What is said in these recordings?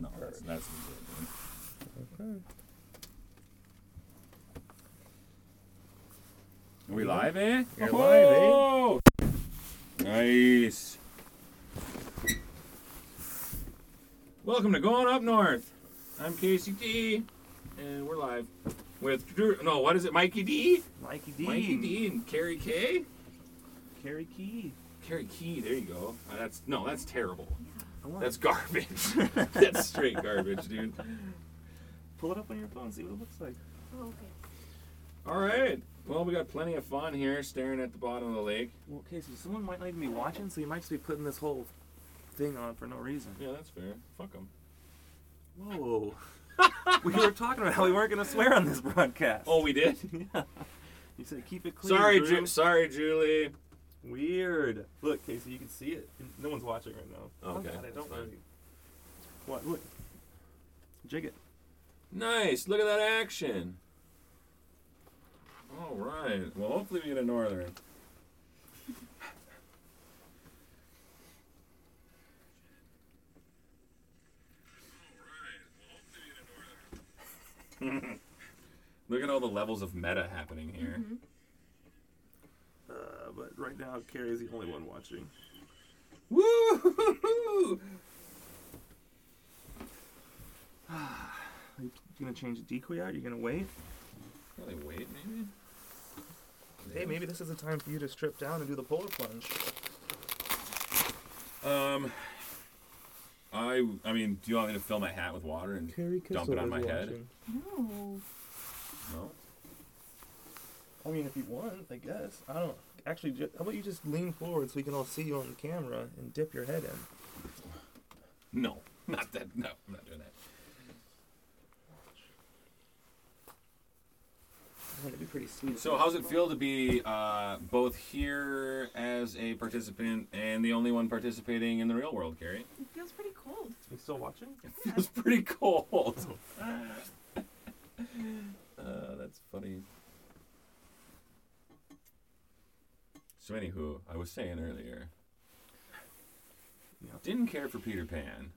no, that's, that's. Okay. Are we live, eh? You're live, eh? Oh! Nice. Welcome to Going Up North. I'm Casey T, and we're live with Drew. No, what is it? Mikey D, Mikey D. Mikey D, and Carrie K. Carrie Key. Carrie Key. There you go. Uh, that's no, that's terrible. Come. That's garbage. that's straight garbage, dude. Pull it up on your phone, see what it looks like. Oh, okay. All right. Well, we got plenty of fun here, staring at the bottom of the lake. Well, Casey, someone might not even be watching, so you might just be putting this whole thing on for no reason. Yeah, that's fair. Fuck them. Whoa. we were talking about how we weren't going to swear on this broadcast. Oh, we did. yeah. You said keep it clean. sorry, Drew. Ju- sorry, Julie. Weird. Look, Casey, you can see it. No one's watching right now. Oh, okay, Oh, God, I don't fine. really. What? Look. Jig it. Nice. Look at that action. All right. Well, hopefully we get a northern. Look at all the levels of meta happening here. Mm-hmm. Uh, but right now, Carrie's the only one watching. Woo! Are you gonna change the decoy out? You gonna wait? Probably wait, maybe. Hey, maybe this is the time for you to strip down and do the polar plunge. Um, I I mean, do you want me to fill my hat with water and Carrie dump it on my head? No. No? I mean, if you want, I guess. I don't. Actually, ju- how about you just lean forward so we can all see you on the camera and dip your head in? No, not that. No, I'm not doing that. That'd be pretty sweet. So, how's it feel to be uh, both here as a participant and the only one participating in the real world, Carrie? It feels pretty cold. You still watching? It feels pretty cold. uh, that's funny. So, anywho, I was saying earlier, Yeah. didn't care for Peter Pan,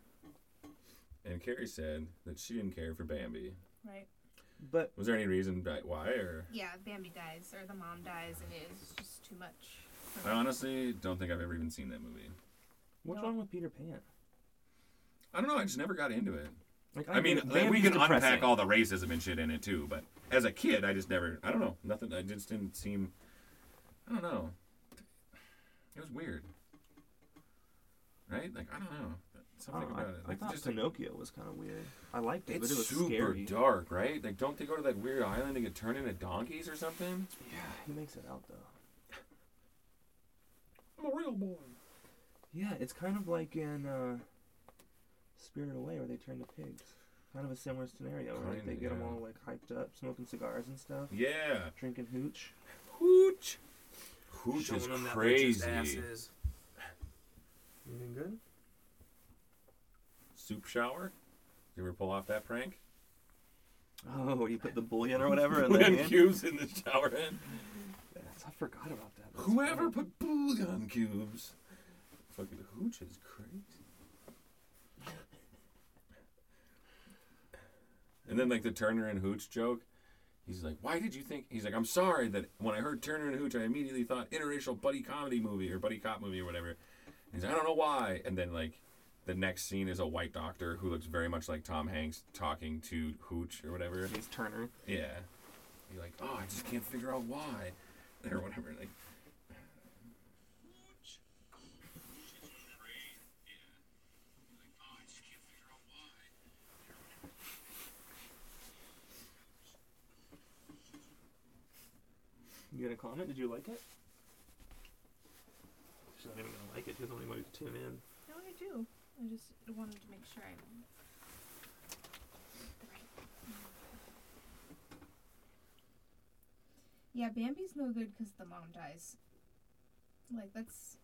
and Carrie said that she didn't care for Bambi. Right. But Was there any reason bi- why, or Yeah, Bambi dies or the mom dies and it is just too much. I honestly don't think I've ever even seen that movie. what's No. wrong with Peter Pan? I don't know. I just never got into it. Like, I, mean, like, we can depressing. unpack all the racism and shit in it too, but as a kid, I just never. I don't know. Nothing. I just didn't seem. I don't know. It was weird. Right? Like I don't know. Something Oh, I, about it. I thought just like, Pinocchio was kind of weird. I liked it, it's but it was super scary. dark, right? Like, don't they go to that weird island and get turned into donkeys or something? Yeah, he makes it out though. I'm a real boy. Yeah, it's kind of like in uh, Spirit Away where they turn to pigs. Kind of a similar scenario where like, they Kinda, get them all like hyped up, smoking cigars and stuff, Yeah. drinking hooch. Hooch. Hooch Showing is them that bitch's crazy. asses. Anything good? Soup shower. You ever pull off that prank? Oh, where you put the bullion or whatever and Bouillon then cubes in the shower head. Yes, I forgot about that. That's Whoever funny. put bouillon cubes. Fucking hooch is crazy. And then like the Turner and Hooch joke. He's like, "Why did you think?" He's like, "I'm sorry that when I heard Turner and Hooch, I immediately thought interracial buddy comedy movie or buddy cop movie or whatever." He's like, "I don't know why." And then like, the next scene is a white doctor who looks very much like Tom Hanks talking to Hooch or whatever. He's Turner. Yeah. You're like, oh, I just can't figure out why. Or whatever. Like, You got a comment? Did you like it? She's not even gonna like it. She doesn't even want to tune in. No, I do. I just wanted to make sure I. Yeah, Bambi's no good because the mom dies. Like that's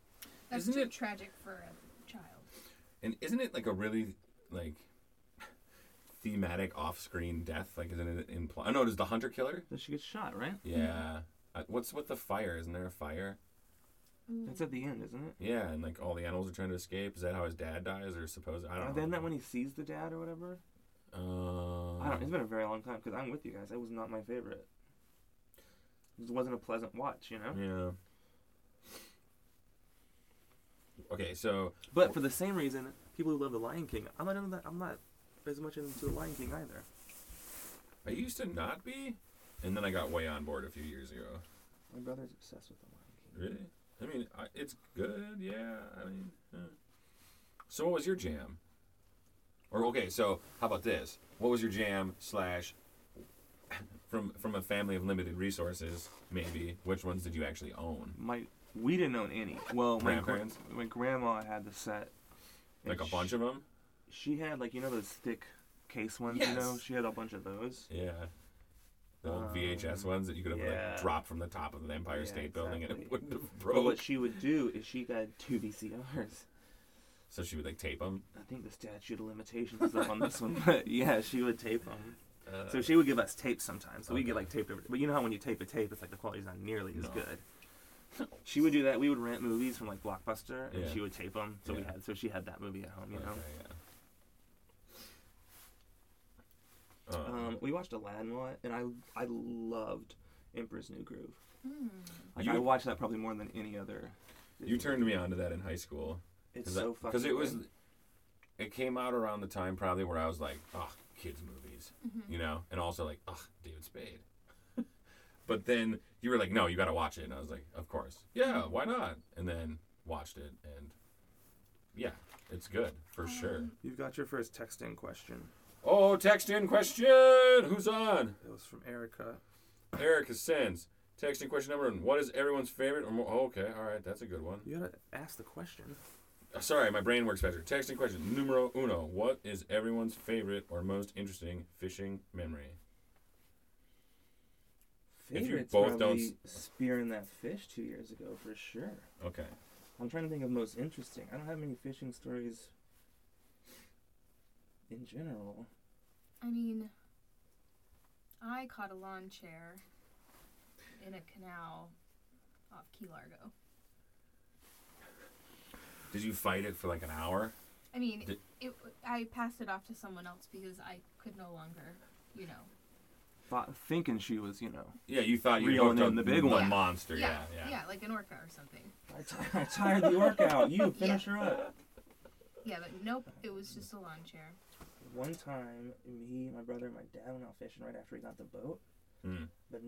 that's Isn't too it- tragic for a child. and isn't it like a really, like, thematic off screen death? Like, isn't it implied? Oh, no, it is the hunter killer? Does she get shot, right? Yeah. Uh, what's with the fire? Isn't there a fire? Ooh. That's at the end, isn't it? Yeah, and like all the animals are trying to escape. Is that how his dad dies, or suppose I don't know? Then that when he sees the dad or whatever. Uh, I don't. It's been a very long time because I'm with you guys. That was not my favorite. It wasn't a pleasant watch, you know. Yeah. Okay, so But for the same reason, people who love the Lion King, I'm not. I'm not as much into the Lion King either. I used to not be, and then I got way on board a few years ago. My brother's obsessed with the Lion King. Really? I mean, I, it's good. Yeah. I mean, eh. so what was your jam? Or okay, so how about this? What was your jam slash from from a family of limited resources? Maybe which ones did you actually own? My we didn't own any. Well, my gra- Grandparents? my grandma had the set. and Like a sh- bunch of them? She had like you know those thick case ones. You know, Yes. she had a bunch of those. Yeah. The old VHS Um, ones that you could have yeah. like dropped from the top of the Empire Yeah, State Building and it wouldn't have But what she would do is she got two VCRs. so she would like tape them. I think the statute of limitations is up on this one, but yeah, she would tape them. Uh, So she would give us tapes sometimes. So we get like taped over. But you know how when you tape a tape, it's like the quality's not nearly as No. good. She would do that. We would rent movies from like Blockbuster, and Yeah. she would tape them. So we had. So she had that movie at home. You know. okay, yeah. Um, Um, we watched Aladdin a lot, and I I loved Emperor's New Groove. Hmm. Like You- I watched that probably more than any other. you turned me onto that in high school. It's so I- Because it was it came out around the time probably where I was like, oh, kids movies, Mhm. you know, and also like, oh, David Spade. but then you were like, no, you got to watch it, and I was like, of course, yeah, why not? And then watched it, and yeah, it's good for sure. You've got your first texting question. Oh, text in question. Who's on? It was from Erica. Erica sends. Text in question number one. What is everyone's favorite or more? Oh, okay, all right, that's a good one. You gotta ask the question. Uh, Sorry, my brain works faster. Text in question numero uno. What is everyone's favorite or most interesting fishing memory? If you Favorite's both don't probably spearing that fish two years ago for sure. Okay. I'm trying to think of most interesting. I don't have many fishing stories in general. I mean, I caught a lawn chair in a canal off Key Largo. Did you fight it for like an hour? I mean, Did- it, I passed it off to someone else because I could no longer, you know. Thought, thinking she was, you know, Yeah, you thought you Reeling hooked up in the big the one. monster. yeah, Yeah, yeah. like an orca or something. I, t- I tired the orc out. You finish her up. Yeah, but nope, it was just a lawn chair. One time, me, my brother, and my dad went out fishing right after we got the boat. Mm. But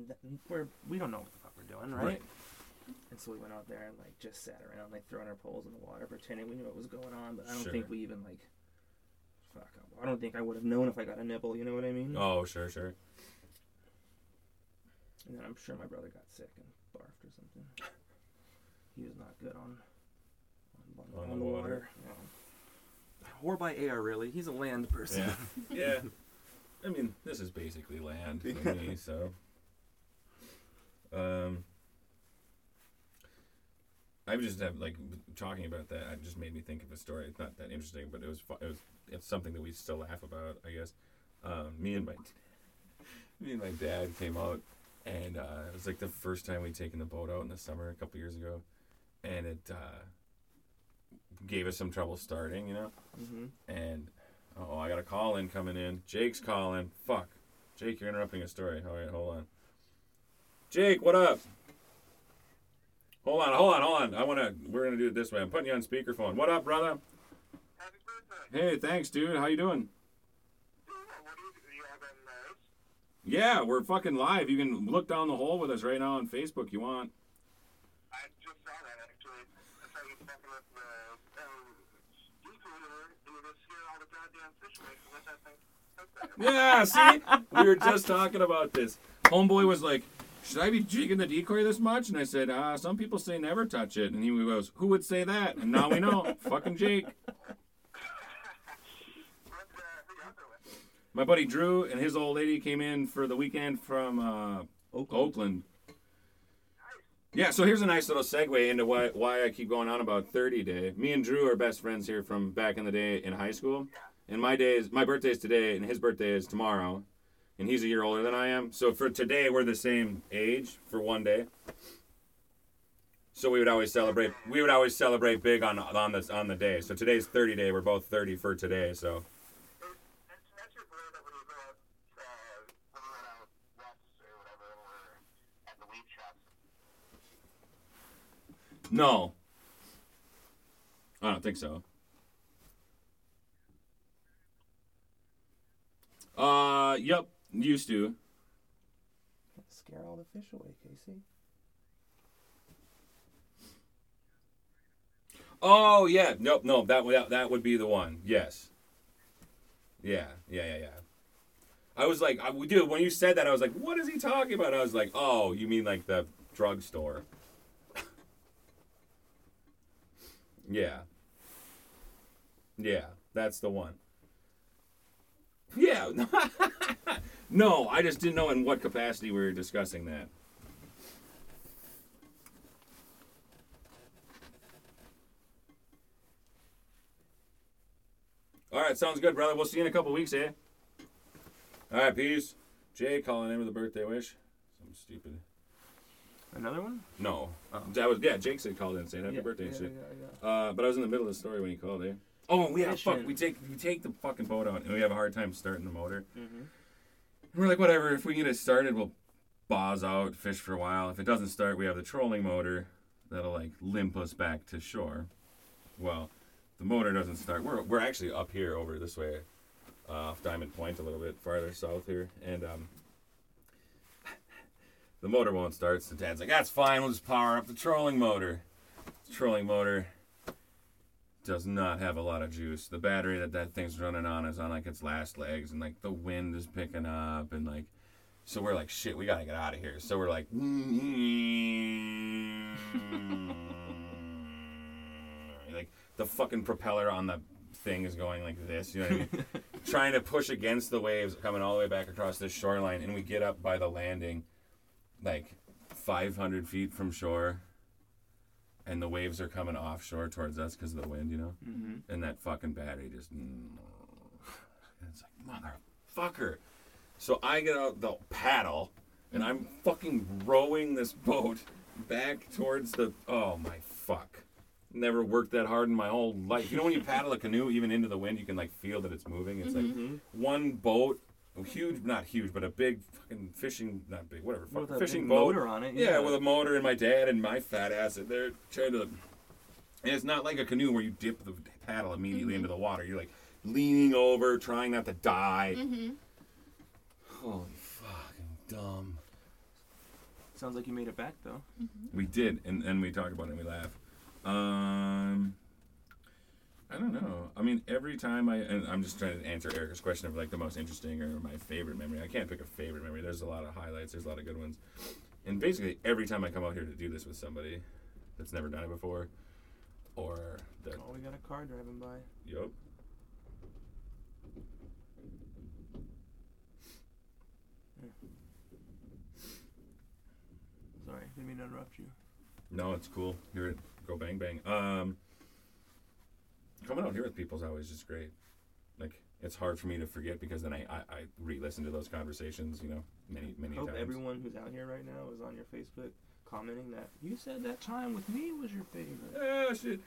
we're we don't know what the fuck we're doing, right? Right. And so we went out there and like just sat around, like throwing our poles in the water, pretending we knew what was going on. But I don't Sure. think we even like. Fuck. I don't think I would have known if I got a nibble. You know what I mean? Oh, sure, sure. And then I'm sure my brother got sick and barfed or something. He was not good on on, On on the water. water. No. Or by air, really. He's a land person. Yeah. yeah. I mean, this is basically land for me, so. Um. I was just have like talking about that. It just made me think of a story. It's not that interesting, but it was fu- it was it's something that we still laugh about. I guess. Um, me and my me and my dad came out, and uh, it was like the first time we'd taken the boat out in the summer a couple years ago, and it uh, gave us some trouble starting. You know. hmm And oh, I got a call in coming in. Jake's calling. Fuck. Jake, you're interrupting a story. All right, hold on. Jake, what up? Hold on, hold on, hold on. I wanna. We're gonna do it this way. I'm putting you on speakerphone. What up, brother? Happy birthday. Hey, thanks, dude. How you doing? What do you, you have been nice? Yeah, we're fucking live. You can look down the hole with us right now on Facebook. You want? I just saw that actually. I saw you fucking with the um, decoder and you just scare all the goddamn fish away from which I think that's bad. Yeah. See, we were just talking about this. Homeboy was like, "Should I be jigging the decoy this much?" And I said, uh, "Some people say never touch it." And he goes, "Who would say that?" And now we know. fucking Jake. What, who you out there with? My buddy Drew and his old lady came in for the weekend from uh, Oakland. Oakland. Yeah, so here's a nice little segue into why why I keep going on about 30 Day. Me and Drew are best friends here from back in the day in high school. And my day is my birthday is today, and his birthday is tomorrow. And he's a year older than I am. So for today, we're the same age for one day. So we would always celebrate. We would always celebrate big on on this on the day. So today's 30 day. We're both 30 for today. So No. I don't think that when you go out, uh, when you went out west or whatever, or at the weed shops. no, I don't think so. Uh, yep, used to. Scare all the fish away, Casey. Oh yeah, nope, no, that would that, that would be the one. Yes. Yeah, yeah, yeah, yeah. I was like, I, dude, when you said that, I was like, what is he talking about? I was like, oh, you mean like the drugstore? yeah. Yeah, that's the one. Yeah. no, I just didn't know in what capacity we were discussing that. All right, sounds good, brother. We'll see you in a couple weeks, eh? All right, peace. Jay calling in with a birthday wish. Some stupid. Another one? No, Oh. that was yeah. Jake said called in saying happy yeah, birthday yeah, and shit. yeah. Uh, but I was in the middle of the story when he called, eh? Oh, yeah, fuck. We take we take the fucking boat out and we have a hard time starting the motor. Mm-hmm. We're like, whatever. If we get it started, we'll pause out, fish for a while. If it doesn't start, we have the trolling motor that'll like limp us back to shore. Well, the motor doesn't start. We're we're actually up here over this way, uh, off Diamond Point, a little bit farther south here, and um. The motor won't start, so Dad's like, "That's fine. We'll just power up the trolling motor." The trolling motor does not have a lot of juice. The battery that that thing's running on is on like its last legs, and like the wind is picking up, and like, so we're like, shit, we gotta get out of here. So we're like, like the fucking propeller on the thing is going like this, you know what I mean? Trying to push against the waves coming all the way back across this shoreline, and we get up by the landing, like 500 feet from shore. And the waves are coming offshore towards us because of the wind, you know? Mm-hmm. and that fucking battery just. it's like motherfucker so i get out the paddle and i'm fucking rowing this boat back towards the oh my fuck never worked that hard in my whole life you know when you paddle a canoe even into the wind you can like feel that it's moving it's Mm-hmm. like one boat a huge not huge but a big fucking fishing not big whatever fuck, With a fishing big boat motor on it. yeah, with a motor and my dad and my fat ass in there trying to. And it's not like a canoe where you dip the paddle immediately into the water. You're like leaning over, trying not to die. Mm-hmm. Holy fucking dumb. Sounds like you made it back though. We did, and, and we talk about it and we laugh. Um, I don't know. I mean, every time I, and I'm just trying to answer Erica's question of like the most interesting or my favorite memory. I can't pick a favorite memory. There's a lot of highlights. There's a lot of good ones. And basically, every time I come out here to do this with somebody that's never done it before, or that, Oh, we got a car driving by. yup. Sorry, didn't mean to interrupt you. No, it's cool. Hear it go bang bang. Um, coming out here with people is always just great. Like it's hard for me to forget because then I, I, I re-listen to those conversations. You know, many many Hope times. everyone who's out here right now is on your Facebook commenting that you said that time with me was your favorite. Ah, shit.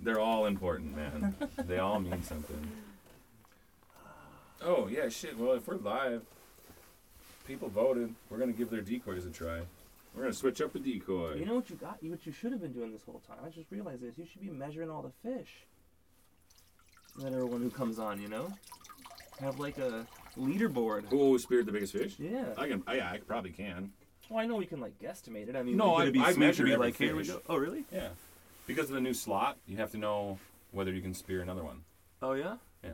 They're all important, man. they all mean something. Oh yeah, shit. Well, if we're live, people voted. We're gonna give their decoys a try. We're gonna switch up the decoy. You know what you got? What you should have been doing this whole time. I just realized this. You should be measuring all the fish. That everyone who comes on, you know, have like a leaderboard. Who speared the biggest fish? Yeah. I can. I, I probably can. Well, I know we can like guesstimate it. I mean, No, I- it be I sweet measure every like, here we fish. go. Oh, really? Yeah. Because of the new slot, you have to know whether you can spear another one. Oh, yeah. Yeah.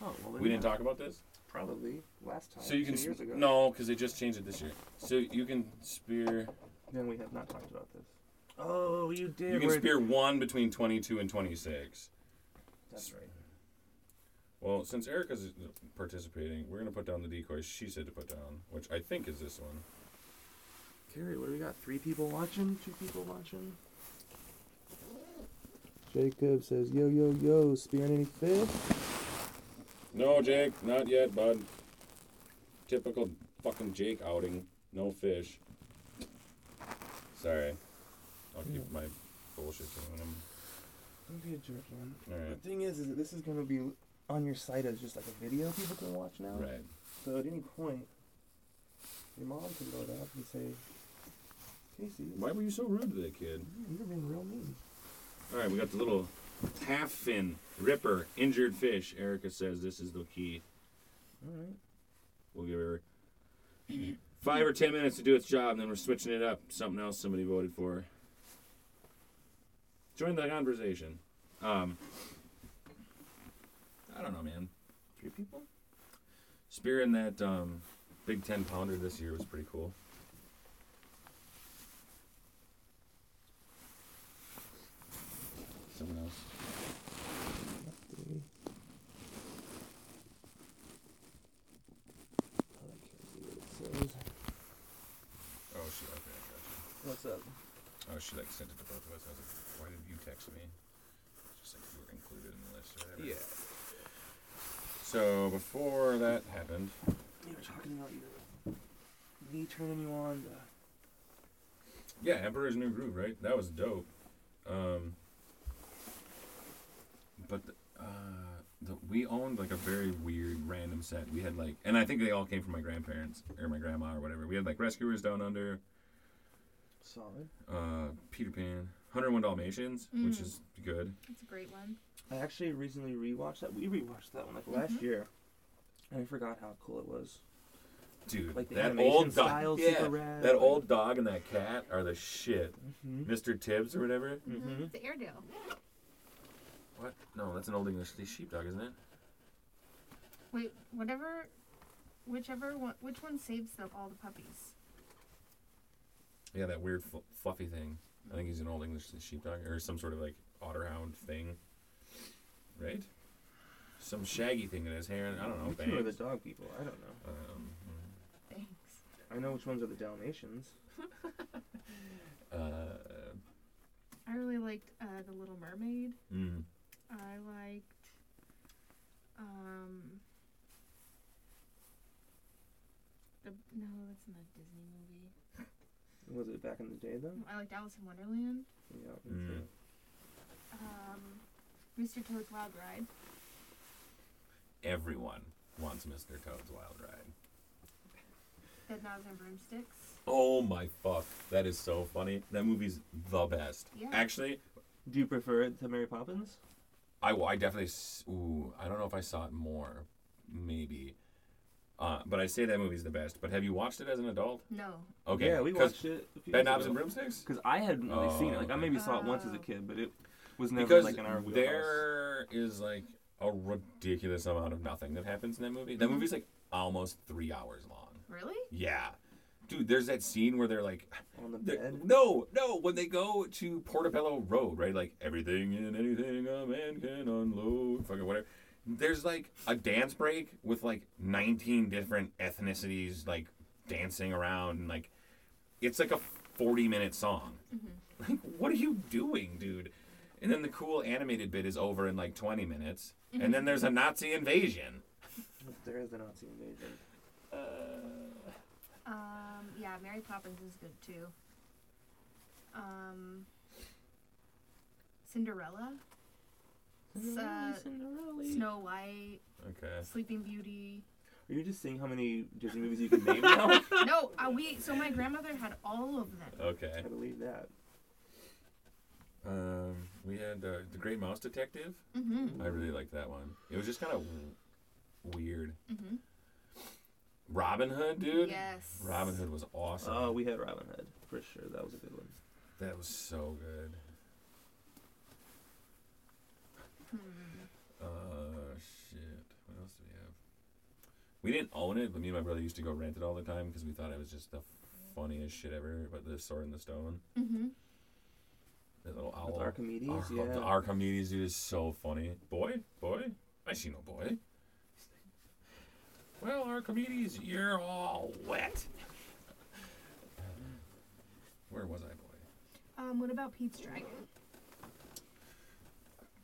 Oh, well, then We didn't yeah. talk about this. Probably last time. So you can two years s- ago. no, because they just changed it this year. So you can spear. Then we have not talked about this. Oh, you did. You can We're- spear one between twenty-two and twenty-six. That's right. Well, since Erica's participating, we're gonna put down the decoys she said to put down, which I think is this one. Carrie, what do we got? Three people watching? Two people watching? Jacob says, yo, yo, yo, spearing any fish? No, Jake, not yet, bud. Typical fucking Jake outing. No fish. Sorry. I'll keep my bullshit to them. Don't be a jerk, man. All right. The thing is, is that this is gonna be on your site as just like a video people can watch now. Right. So at any point, your mom can load up and say, Casey, Why were you so rude to that kid? you're being real mean. All right, we got the little half fin ripper injured fish. Erica says this is the key. All right. We'll give her five or ten minutes to do its job, and then we're switching it up. Something else somebody voted for. Join the conversation. Um, I don't know, man. Three people? Spearing that um, Big Ten pounder this year was pretty cool. Someone else. Three. I can't see what it says. Oh, she okay. I. What's up? Oh, she like sent it to both of us. I was like, why did you text me? It's just like you were included in the list or whatever. Yeah. So before that happened, You were talking about your me turning you on to yeah, Emperor's New Groove, right? That was dope. Um, but uh, the, we owned like a very weird random set. We had like, and I think they all came from my grandparents or my grandma or whatever. We had like Rescuers Down Under, solid. uh, Peter Pan, 101 Dalmatians, which Mm. is good. That's a great one. I actually recently rewatched that. We rewatched that one like last Mhm. year. And I forgot how cool it was. Dude, Like the that animation old dog, style, yeah, super rad, that like- old dog and that cat are the shit. Mm-hmm. Mr. Tibbs or whatever. Mhm. The Airedale. What? No, that's an old English sheepdog, isn't it? Wait, whatever, whichever one, which one saves the, all the puppies? Yeah, that weird fl- fluffy thing. I think he's an old English sheepdog or some sort of like otter hound thing, right? Some shaggy thing in his hair. and I don't know. Which one are the bangs. dog people? I don't know. Um, Thanks. I know which ones are the Dalmatians. uh, I really liked uh, the Little Mermaid. mm, I liked, um, the no, that's not a Disney movie. Was it back in the day though? I liked Alice in Wonderland. Yeah. Mm. Um, Mr. Toad's Wild Ride. everyone wants Mr. Toad's Wild Ride. Bed Knobs and Broomsticks. Oh my fuck, that is so funny. That movie's the best. Yeah. Actually, Do you prefer it to Mary Poppins? I, I definitely s- ooh I don't know if I saw it more, maybe. Uh, but I say that movie's the best. But have you watched it as an adult? No. Okay. Yeah, we 'cause watched it. a few Bed Knobs ago. and Broomsticks. Because I hadn't really seen it. Like I Oh, maybe saw it once as a Oh. kid, but it was never because like in our wheelhouse. there is like a ridiculous amount of nothing that happens in that movie. That Mhm. movie's like almost three hours long. Really? Yeah, dude. There's that scene where they're like, on the they're- bed. no, no, when they go to Portobello Road, right? Like everything and anything a man can unload, fucking whatever. There's like a dance break with like 19 different ethnicities like dancing around, and like it's like a 40 minute song. Like, what are you doing, dude? And then the cool animated bit is over in like 20 minutes, and then there's a Nazi invasion. There is a Nazi invasion. Um, yeah, Mary Poppins is good too. Um, Cinderella, S- uh, Cinderella. Snow White, Okay. Sleeping Beauty. Are you just seeing how many Disney movies you can name now? No, uh, we. So my grandmother had all of them. Okay. I believe that. Um, we had uh, the Great Mouse Detective. Mm-hmm. I really liked that one. It was just kind of w- weird. Mm-hmm. Robin Hood, dude. Yes. Robin Hood was awesome. Oh, we had Robin Hood for sure. That was a good one. That was so good. Hmm. Uh, shit. What else do we have? We didn't own it, but me and my brother used to go rent it all the time because we thought it was just the funniest shit ever. But the Sword in the Stone, Mm-hmm. That little owl. With Archimedes, Ar- yeah. The Archimedes dude is so funny. Boy, boy, I see no boy. Well, Archimedes, you're all wet. Where was I, boy? Um, what about Pete's Dragon?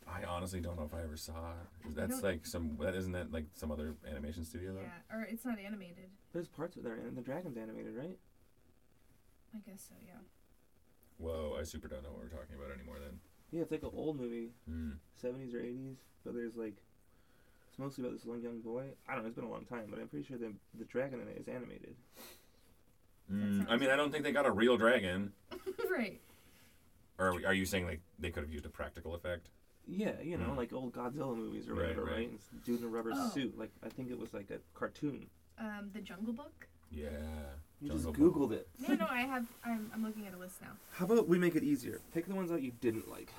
I honestly don't know if I ever saw it. That's like some. That isn't that like some other animation studio though. Yeah, or it's not animated. There's parts of there, and the dragon's animated, right? I guess so. Yeah. Whoa, I super don't know what we're talking about anymore then. Yeah, it's like an old movie, Hmm. 70s or 80s, but there's like it's mostly about this one young boy. I don't know, it's been a long time, but I'm pretty sure the the dragon in it is animated. Mm, I mean, I don't think they got a real dragon. right. Or are, we, are you saying like they could have used a practical effect? Yeah, you know, Mm. like old Godzilla movies or Right, whatever, right. right? And it's a dude in a rubber Oh. suit. Like I think it was like a cartoon. Um, the Jungle Book. Yeah. You Jungle just Book. Googled it. No, no, I have. I'm, I'm looking at a list now. How about we make it easier? Pick the ones out you didn't like.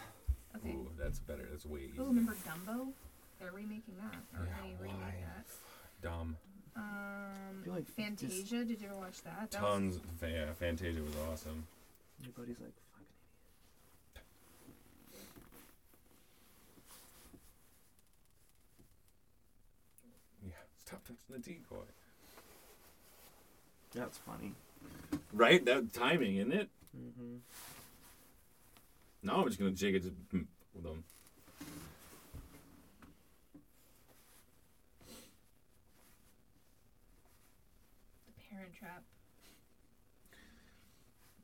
Okay. Ooh, that's better. That's way easier. Oh, remember Dumbo? They're remaking that. Or Yeah, they remade why? that. Dumb. Um, like Fantasia. just- Did you ever watch that? that was- Tons. Yeah, Fantasia was awesome. Everybody's like, fucking idiot. Yeah. Stop touching the decoy. That's funny. Right? That timing, isn't it? Mm-hmm. No, I'm just gonna jig it to- with them. The Parent Trap.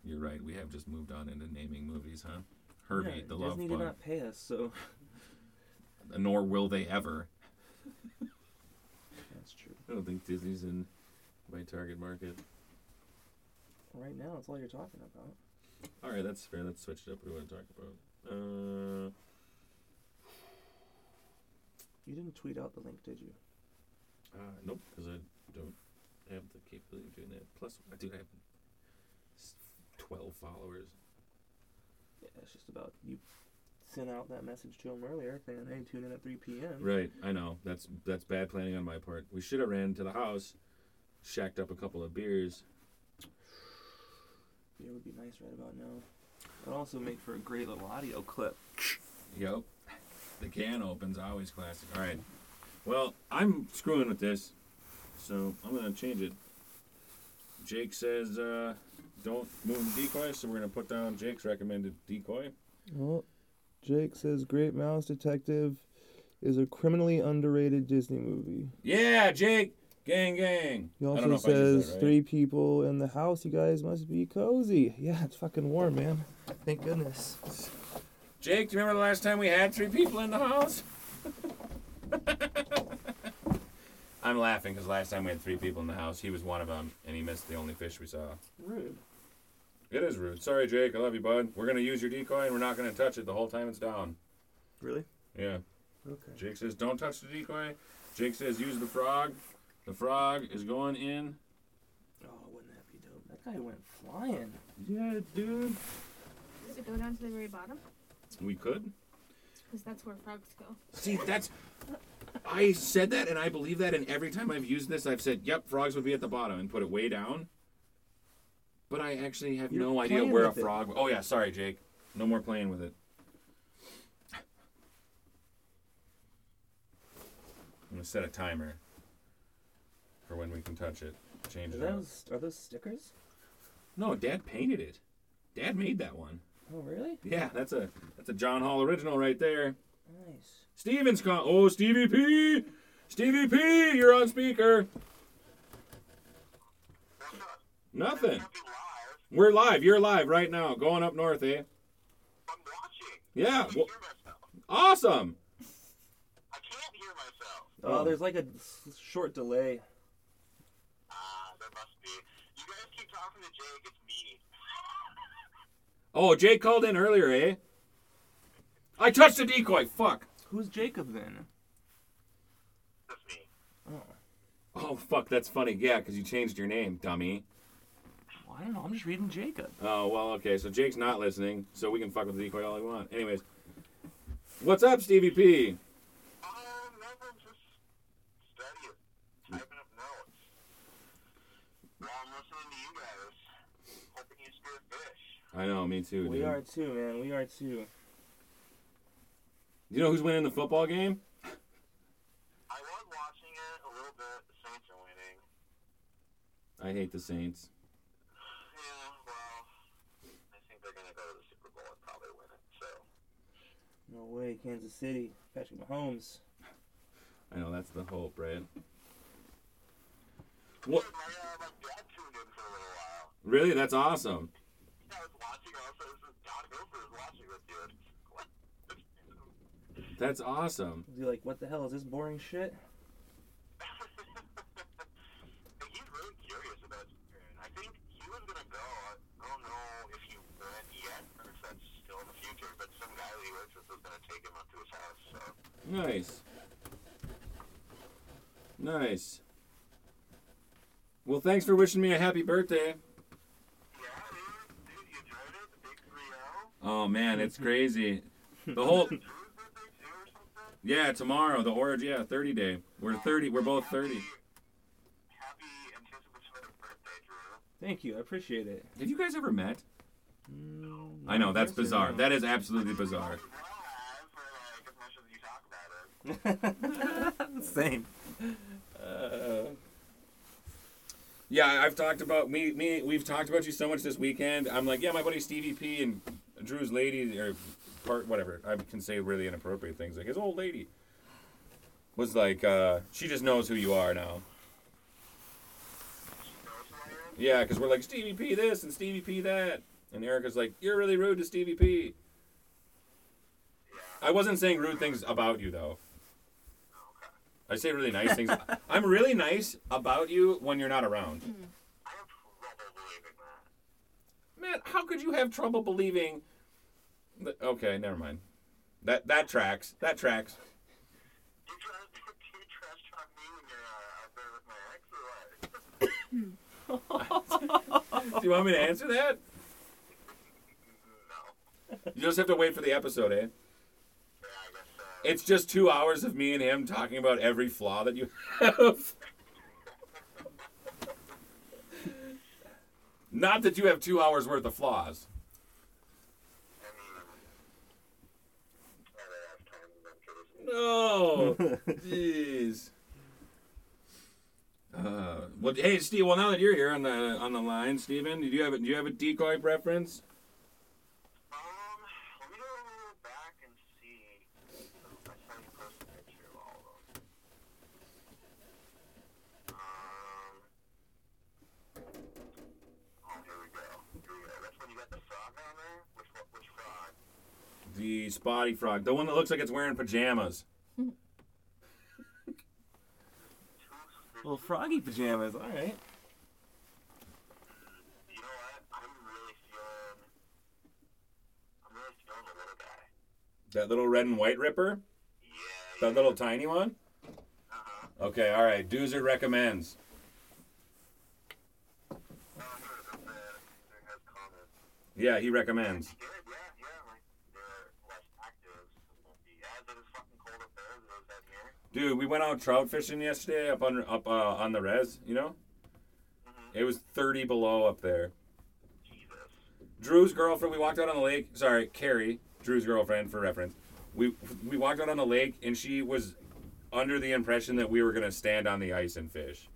You're right. We have just moved on into naming movies, huh? Herbie, yeah, the Disney Love did Bug. not pay us, so Nor will they ever. that's true. I don't think Disney's in my target market. Right now, that's all you're talking about. All right, that's fair. Let's switch it up. What do we want to talk about? Uh, You didn't tweet out the link, did you? uh nope, because I don't have the capability of doing that. Plus, I do have s- twelve followers. Yeah, it's just about you sent out that message to him earlier saying, "Hey, tune in at 3 p.m." Right, I know. That's that's bad planning on my part. We should have ran to the house, shacked up a couple of beers. Beer would be nice right about now. It'd also make for a great little audio clip. Yep. The can opens, always classic. All right. Well, I'm screwing with this, so I'm gonna change it. Jake says uh, don't move the decoy, so we're gonna put down Jake's recommended decoy. Well, Jake says Great Mouse Detective is a criminally underrated Disney movie. Yeah, Jake. Gang, gang. He also know if I used says right. three people in the house. You guys must be cozy. Yeah, it's fucking warm, man. Thank goodness. Jake, do you remember the last time we had three people in the house? I'm laughing because last time we had three people in the house, he was one of them, and he missed the only fish we saw. Rude. It is rude. Sorry, Jake. I love you, bud. We're gonna use your decoy, and we're not gonna touch it the whole time it's down. Really? Yeah. Okay. Jake says don't touch the decoy. Jake says use the frog. The frog is going in. Oh, wouldn't that be dope? That guy went flying. Yeah, dude. Does it go down to the very bottom? We could. Because that's where frogs go. See, that's. I said that, and I believe that, and every time I've used this, I've said, "Yep, frogs would be at the bottom," and put it way down. But I actually have You're no idea playing where a with it. frog. Oh yeah, sorry, Jake. No more playing with it. I'm gonna set a timer for when we can touch it. Change Are it. Up. those, are those stickers? No, Dad painted it. Dad made that one. Oh, really? Yeah, that's a that's a John Hall original right there. Nice. Steven's con. Oh, Stevie P. Stevie P. You're on speaker. Nothing. Live. We're live. You're live right now. Going up north, eh? I'm watching. Yeah. I can't Well, hear myself. awesome. I can't hear myself. Oh, Oh. there's like a s- short delay. Ah, there must be. You guys keep talking to Jake. It's me. Oh, Jake called in earlier, eh? I touched the decoy. Fuck. Who's Jacob then? That's me. Oh, Oh, fuck. That's funny. Yeah, because you changed your name, dummy. well, I don't know. I'm just reading Jacob. Oh, well, okay. So Jake's not listening, so we can fuck with the decoy all we want. Anyways. What's up, Stevie P? Oh, nothing. Just studying. Typing up notes. While I'm listening to you guys. Hoping you spear fish. I know, me too, We dude. are too, man. We are too. You know who's winning the football game? I was watching it a little bit. The Saints are winning. I hate the Saints. Yeah, well, I think they're going to go to the Super Bowl and probably win it. So, No way, Kansas City. Patrick Mahomes. I know, that's the hope, right? What? my, uh, my dad tuned in for a little while. Really? That's awesome. I was watching also. This is with you. It's, what? That's awesome. Be like, what the hell is this boring shit? He's really curious about Japan. I think he was gonna go. I don't know if he went yet or if that's still in the future. But some guy he works with was gonna take him up to his house. So Nice. Nice. Well, thanks for wishing me a happy birthday. yeah, dude, dude, you enjoyed it? The big three zero. Oh man, it's crazy. The whole yeah, tomorrow the origin yeah, 30 day. We're 30. We're both 30. Happy, happy anticipatory birthday, Drew. Thank you, I appreciate it. Have you guys ever met? No, I know that's bizarre. That is absolutely bizarre. Well, for like as much as you talk about it. Same. Uh, Yeah, I've talked about me. Me, we've talked about you so much this weekend. I'm like, yeah, my buddy Stevie P and Drew's lady or part whatever. I can say really inappropriate things like his old lady was like, uh, she just knows who you are now. Yeah, because we're like Stevie P this and Stevie P that, and Erica's like, you're really rude to Stevie P. I wasn't saying rude things about you though. I say really nice things. I'm really nice about you when you're not around. I have trouble believing that. Man, how could you have trouble believing? Okay, never mind. That that tracks. That tracks. You try do you trash talk me when you're uh, out there with my ex or what? Do you want me to answer that? no. You just have to wait for the episode, eh? Yeah, I guess uh, It's just two hours of me and him talking about every flaw that you have. Not that you have two hours worth of flaws. I mean, I don't have time in them cases. No. Jeez. Uh, well, hey, Steve. Well, now that you're here on the on the line, Steven, do you have a, do you have a decoy preference? Um, let me go back and see. I saw you post a picture of all of them. Um. Oh, here we go. Here we go. That's when you got the frog on there. Which one- which frog? The spotty frog, the one that looks like it's wearing pajamas. Little froggy pajamas. All right. You know what? I'm really feeling. I'm really feeling the little guy. That little red and white ripper, Yeah. that little tiny one. Uh huh. Okay, all right. Doozer recommends. Here it is. There has comments. Yeah, he recommends. Good, yeah, yeah. Like they're less active. As it is fucking cold up there as it is out here. Dude, we went out trout fishing yesterday up on up uh, on the res. You know, Mm-hmm. it was 30 below up there. Jesus. Drew's girlfriend. We walked out on the lake. Sorry, Carrie, Drew's girlfriend for reference. We we walked out on the lake and she was under the impression that we were gonna stand on the ice and fish.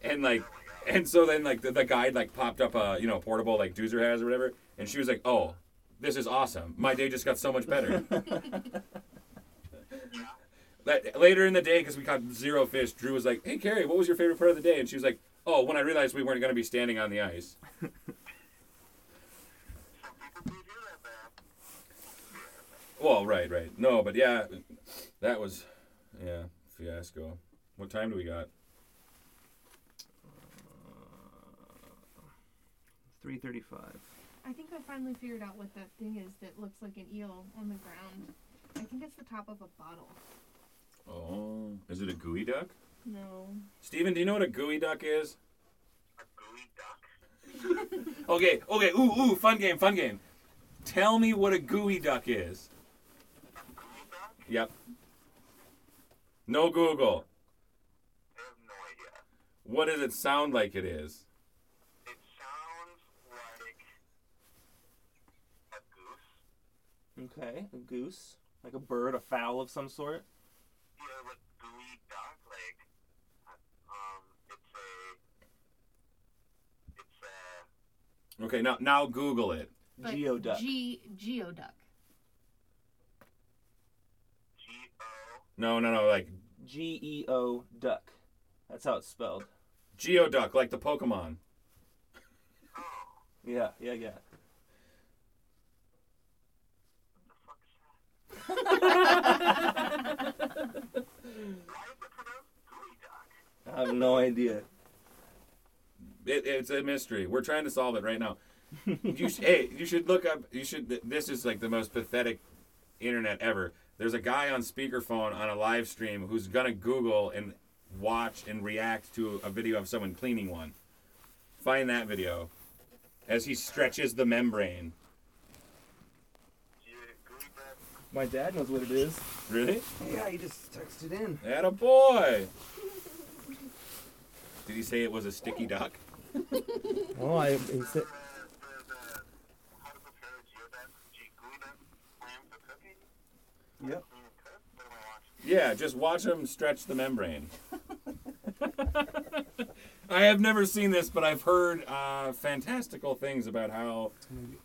And like, and so then like the, the guide like popped up a you know portable like Doozer has or whatever, and she was like, "Oh, this is awesome. My day just got so much better." That, later in the day, because we caught zero fish, Drew was like, "Hey Carrie, what was your favorite part of the day?" And she was like, "Oh, when I realized we weren't gonna be standing on the ice." Some people do do that, though. Well, right, right. No, but yeah, that was, yeah, fiasco. What time do we got? Three thirty-five. I think I finally figured out what that thing is that looks like an eel on the ground. I think it's the top of a bottle. Oh, is it a gooey duck? No. Steven, do you know what a gooey duck is? A gooey duck. Okay, okay, ooh, ooh, fun game, fun game. Tell me what a gooey duck is. A gooey duck? Yep. No Google. I have no idea. What does it sound like it is? It sounds like a goose. Okay, a goose, like a bird, a fowl of some sort. Yeah, like gooey duck. Like, uh, um, it's a. It's a. Okay, now now Google it. But Geoduck. G geoduck. G O. No, no, no, like G E O duck. That's how it's spelled. Geoduck, like the Pokemon. Oh. Yeah, yeah, yeah. Why is it pronounced gooey? I have no idea. It, it's a mystery. We're trying to solve it right now. You sh- hey, you should look up. You should. This is like the most pathetic internet ever. There's a guy on speakerphone on a live stream who's gonna Google and watch and react to a video of someone cleaning one. Find that video as he stretches the membrane. You gooey duck? My dad knows what it is. Really? Yeah, he just texted in. That a boy. Did he say it was a sticky duck? Oh, I for cooking? Yep. Clean and cook? What am I watching? Yeah, just watch them stretch the membrane. I have never seen this, but I've heard uh, fantastical things about how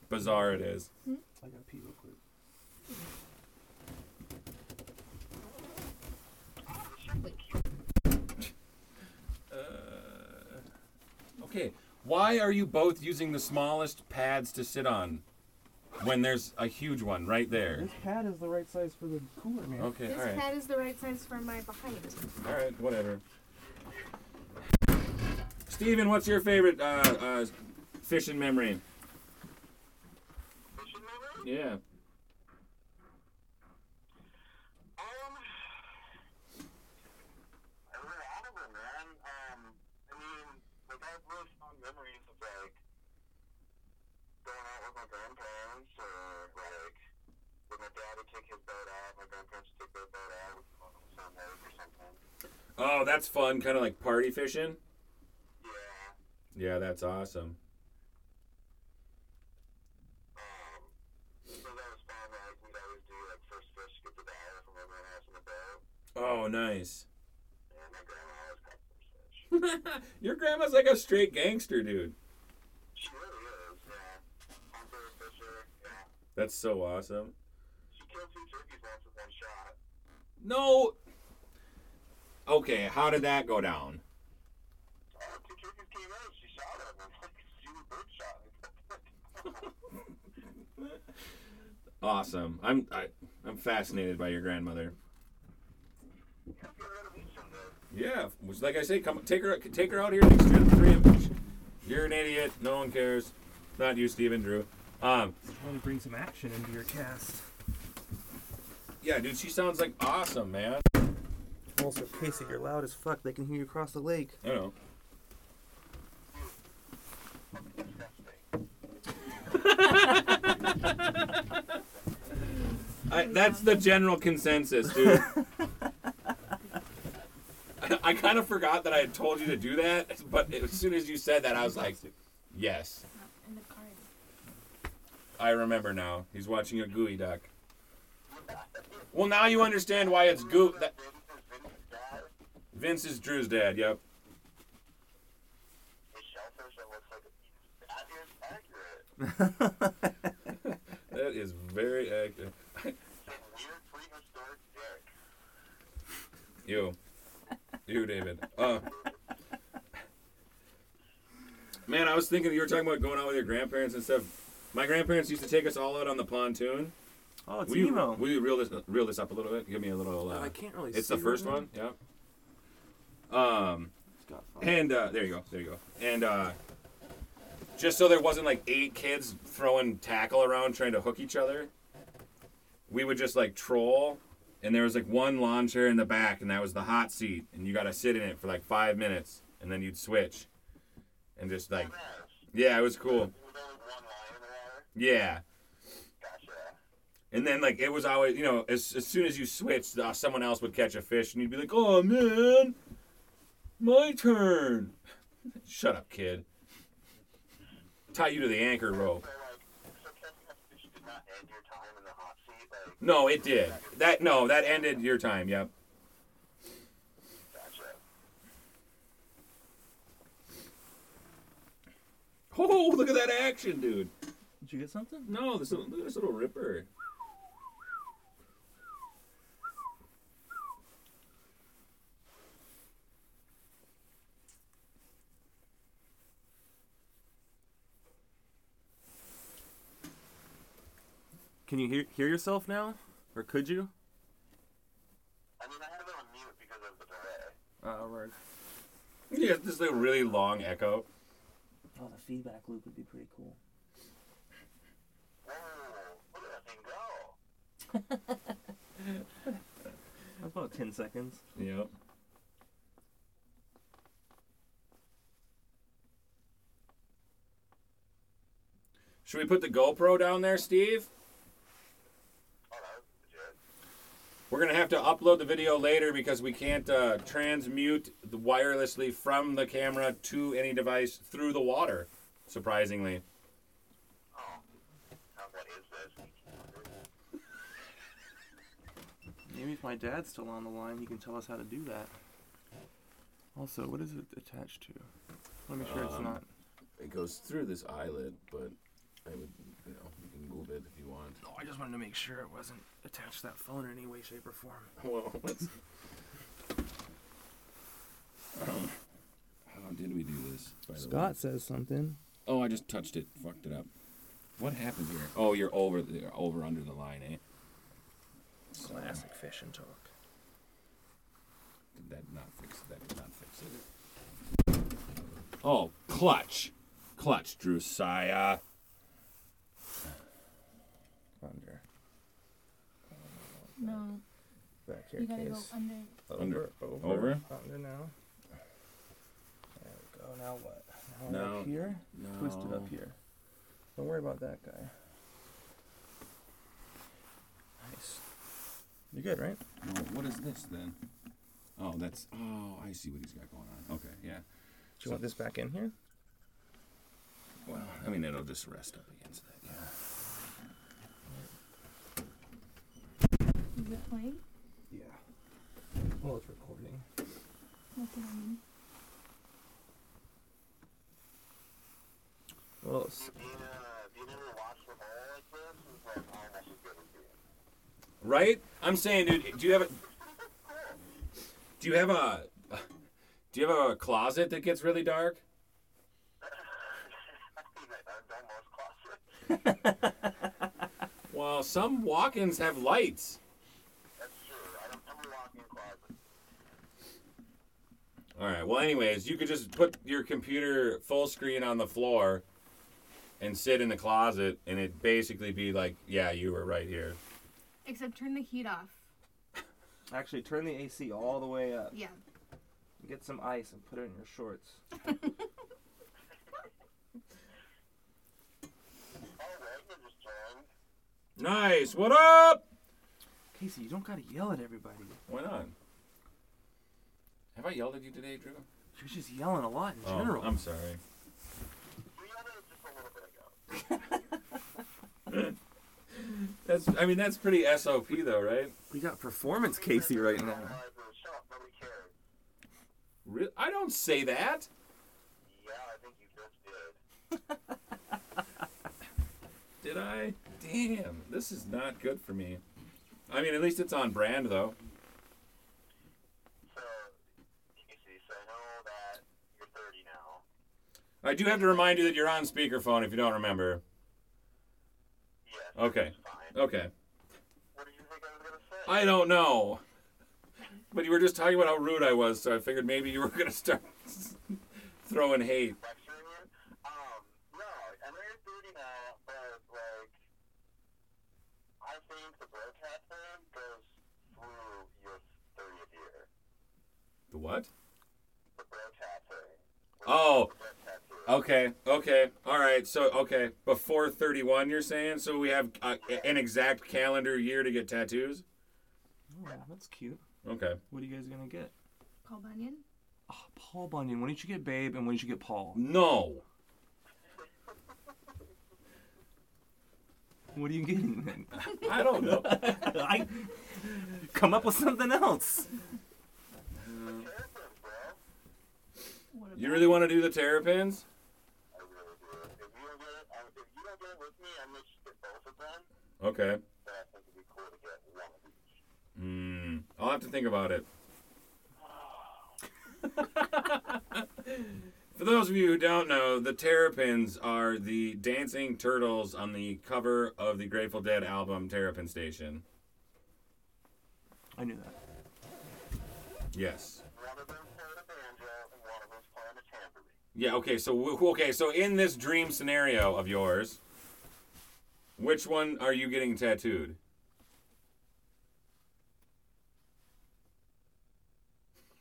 bizarre it is. I gotta pee real quick. Uh, okay, why are you both using the smallest pads to sit on when there's a huge one right there? This pad is the right size for the cooler, man. Okay, This all right, pad is the right size for my behind. all right, whatever. Steven, what's your favorite uh, uh, fishing membrane? Fishing memory? Yeah. Um, I really out of it, man. Um, I mean, like I have really fond memories of like my grandparents, or like my dad would take his boat out, my grandparents would take their boat out, we'd go on some lake or something. Oh, that's fun, kind of like party fishing. Yeah. Yeah, that's awesome. Um, so that was fun. Like we'd always do like first fish, get the dollar from everyone else in the boat, Oh, nice. and my grandma always caught first fish. Your grandma's like a straight gangster, dude. She really is, yeah. Hunter, fisher, yeah. That's so awesome. She killed two turkeys once with one shot. No. Okay, how did that go down? Uh, two turkeys came out, she shot them, she was bird shot. Awesome. I'm I, I'm fascinated by your grandmother. Come get rid of me someday. Yeah, which, like I say, come take her take her out here next year. You're an idiot. No one cares. Not you, Steven Drew. Um, Trying to bring some action into your cast. yeah, dude, she sounds like awesome, man. Also, Casey, you're loud as fuck. They can hear you across the lake. I know. I, that's the general consensus, dude. I, I kind of forgot that I had told you to do that, but as soon as you said that, I was like, yes, In the card. I remember now. He's watching a geoduck. Well, now you understand why it's goo. That, Vince is Vince is Vince's dad. Drew's dad. Yep. That looks like a that is accurate. That is very accurate. It's a weird prehistoric dick. You. You, David. Uh, man, I was thinking you were talking about going out with your grandparents and stuff. My grandparents used to take us all out on the pontoon. Oh, it's will you, Nemo. will you reel this reel this up a little bit? Give me a little. Uh, I can't really. See. It's the first right one. Yeah. Um, now. Got fun. and uh, there you go. There you go. And uh, just so there wasn't like eight kids throwing tackle around trying to hook each other, we would just like troll. And there was like one lawn chair in the back, and that was the hot seat, and you got to sit in it for like five minutes, and then you'd switch, and just like, yeah, it was cool. With only one line in the water. Yeah. Gotcha. And then like it was always, you know, as, as soon as you switched, uh, someone else would catch a fish, and you'd be like, "Oh man, my turn." Shut up, kid. Tie you to the anchor rope. No, it did. That no, that ended your time. Yep. Oh, look at that action, dude. Did you get something? No, this little, look at this little ripper. Can you hear hear yourself now, Or could you? I mean, I have it on mute because of the delay. Ah, oh, right. Yeah, this like really long echo. Oh, the feedback loop would be pretty cool. Whoa, look at that thing go. That's about 10 seconds. Yep. Should we put the GoPro down there, Steve? Oh, that. We're gonna have to upload the video later because we can't uh, transmute the wirelessly from the camera to any device through the water. Surprisingly. Oh. Now, what is this? Maybe if my dad's still on the line, he can tell us how to do that. Also, what is it attached to? Let me make sure it's Um, not. It goes through this eyelid, but I would, you know, you can move it if you want. No, I just wanted to make sure it wasn't attached to that phone in any way, shape, or form. Well, let's. Um, how did we do this? By the way? says something. Oh, I just touched it. Fucked it up. What happened here? Oh, you're over the over under the line, eh? Classic fishing talk. Did that not fix that? Did not fix it. Oh, clutch, clutch, Drusilla. Under. No, Back here, you gotta case. under. Under. Over. Over? Under now. There we go. Now what? Now Now- up here. No. Twist it up here. Don't worry about that guy. Nice. You good, right? No, what is this then? Oh, that's. Oh, I see what he's got going on. Okay, yeah. Do you want this back in here? Well, I mean, it'll just rest up against that. Yeah. Is it playing? Yeah. Well, it's recording. That's what I mean. Well, s- Being, uh, being able to watch the ball like this is like almost as good as being. Right? I'm saying, dude. Do you have a? Do you have a? Do you have a closet that gets really dark? I mean, I've done most closets. Well, some walk-ins have lights. That's true. I don't have a walk-in closet. All right. Well, anyways, you could just put your computer full screen on the floor and sit in the closet, and it basically be like, yeah, you were right here. Except turn the heat off. actually, turn the AC all the way up. Yeah. Get some ice and put it in your shorts. Wagner just joined. Nice. What up? Casey, you don't gotta yell at everybody. Why not? Have I yelled at you today, Drew? You're just yelling a lot in Oh, general. I'm sorry. That's. I mean, that's pretty SOP though, right? we got performance Casey right now. Shut up, nobody cares. Re- I don't say that. Yeah, I think you just did. Did I? Damn, this is not good for me. I mean, at least it's on brand though. So, Casey, so I know that you're 30 now. I do have to remind you that you're on speakerphone if you don't remember. Okay. Okay. What did you think I was gonna say? I don't know. But you were just talking about how rude I was, so I figured maybe you were gonna start throwing hate. Um, no, I know you're 30 now, but like, I think the bro tat thing goes through your 30th year. The what? The thing. Oh. The bro tattoo. Okay, okay, all right. So, okay, before 31, you're saying? So we have uh, an exact calendar year to get tattoos? Oh, that's cute. Okay. What are you guys gonna get? Paul Bunyan. Oh, Paul Bunyan. When did you get Babe and when did you get Paul? No. What are you getting then? I don't know. I come up with something else. Terrapins, bro. What about You really want to do the terrapins? I really do. If you don't get it, um, if you don't get it with me, I may just get both of them. Okay. But I think it'd be cool to get one of each. Hmm. I'll have to think about it. For those of you who don't know, the Terrapins are the dancing turtles on the cover of the Grateful Dead album Terrapin Station. I knew that. Yes. One of them's playing a banjo and one of them's playing a tambourine. Yeah. Okay. So okay. So in this dream scenario of yours, which one are you getting tattooed?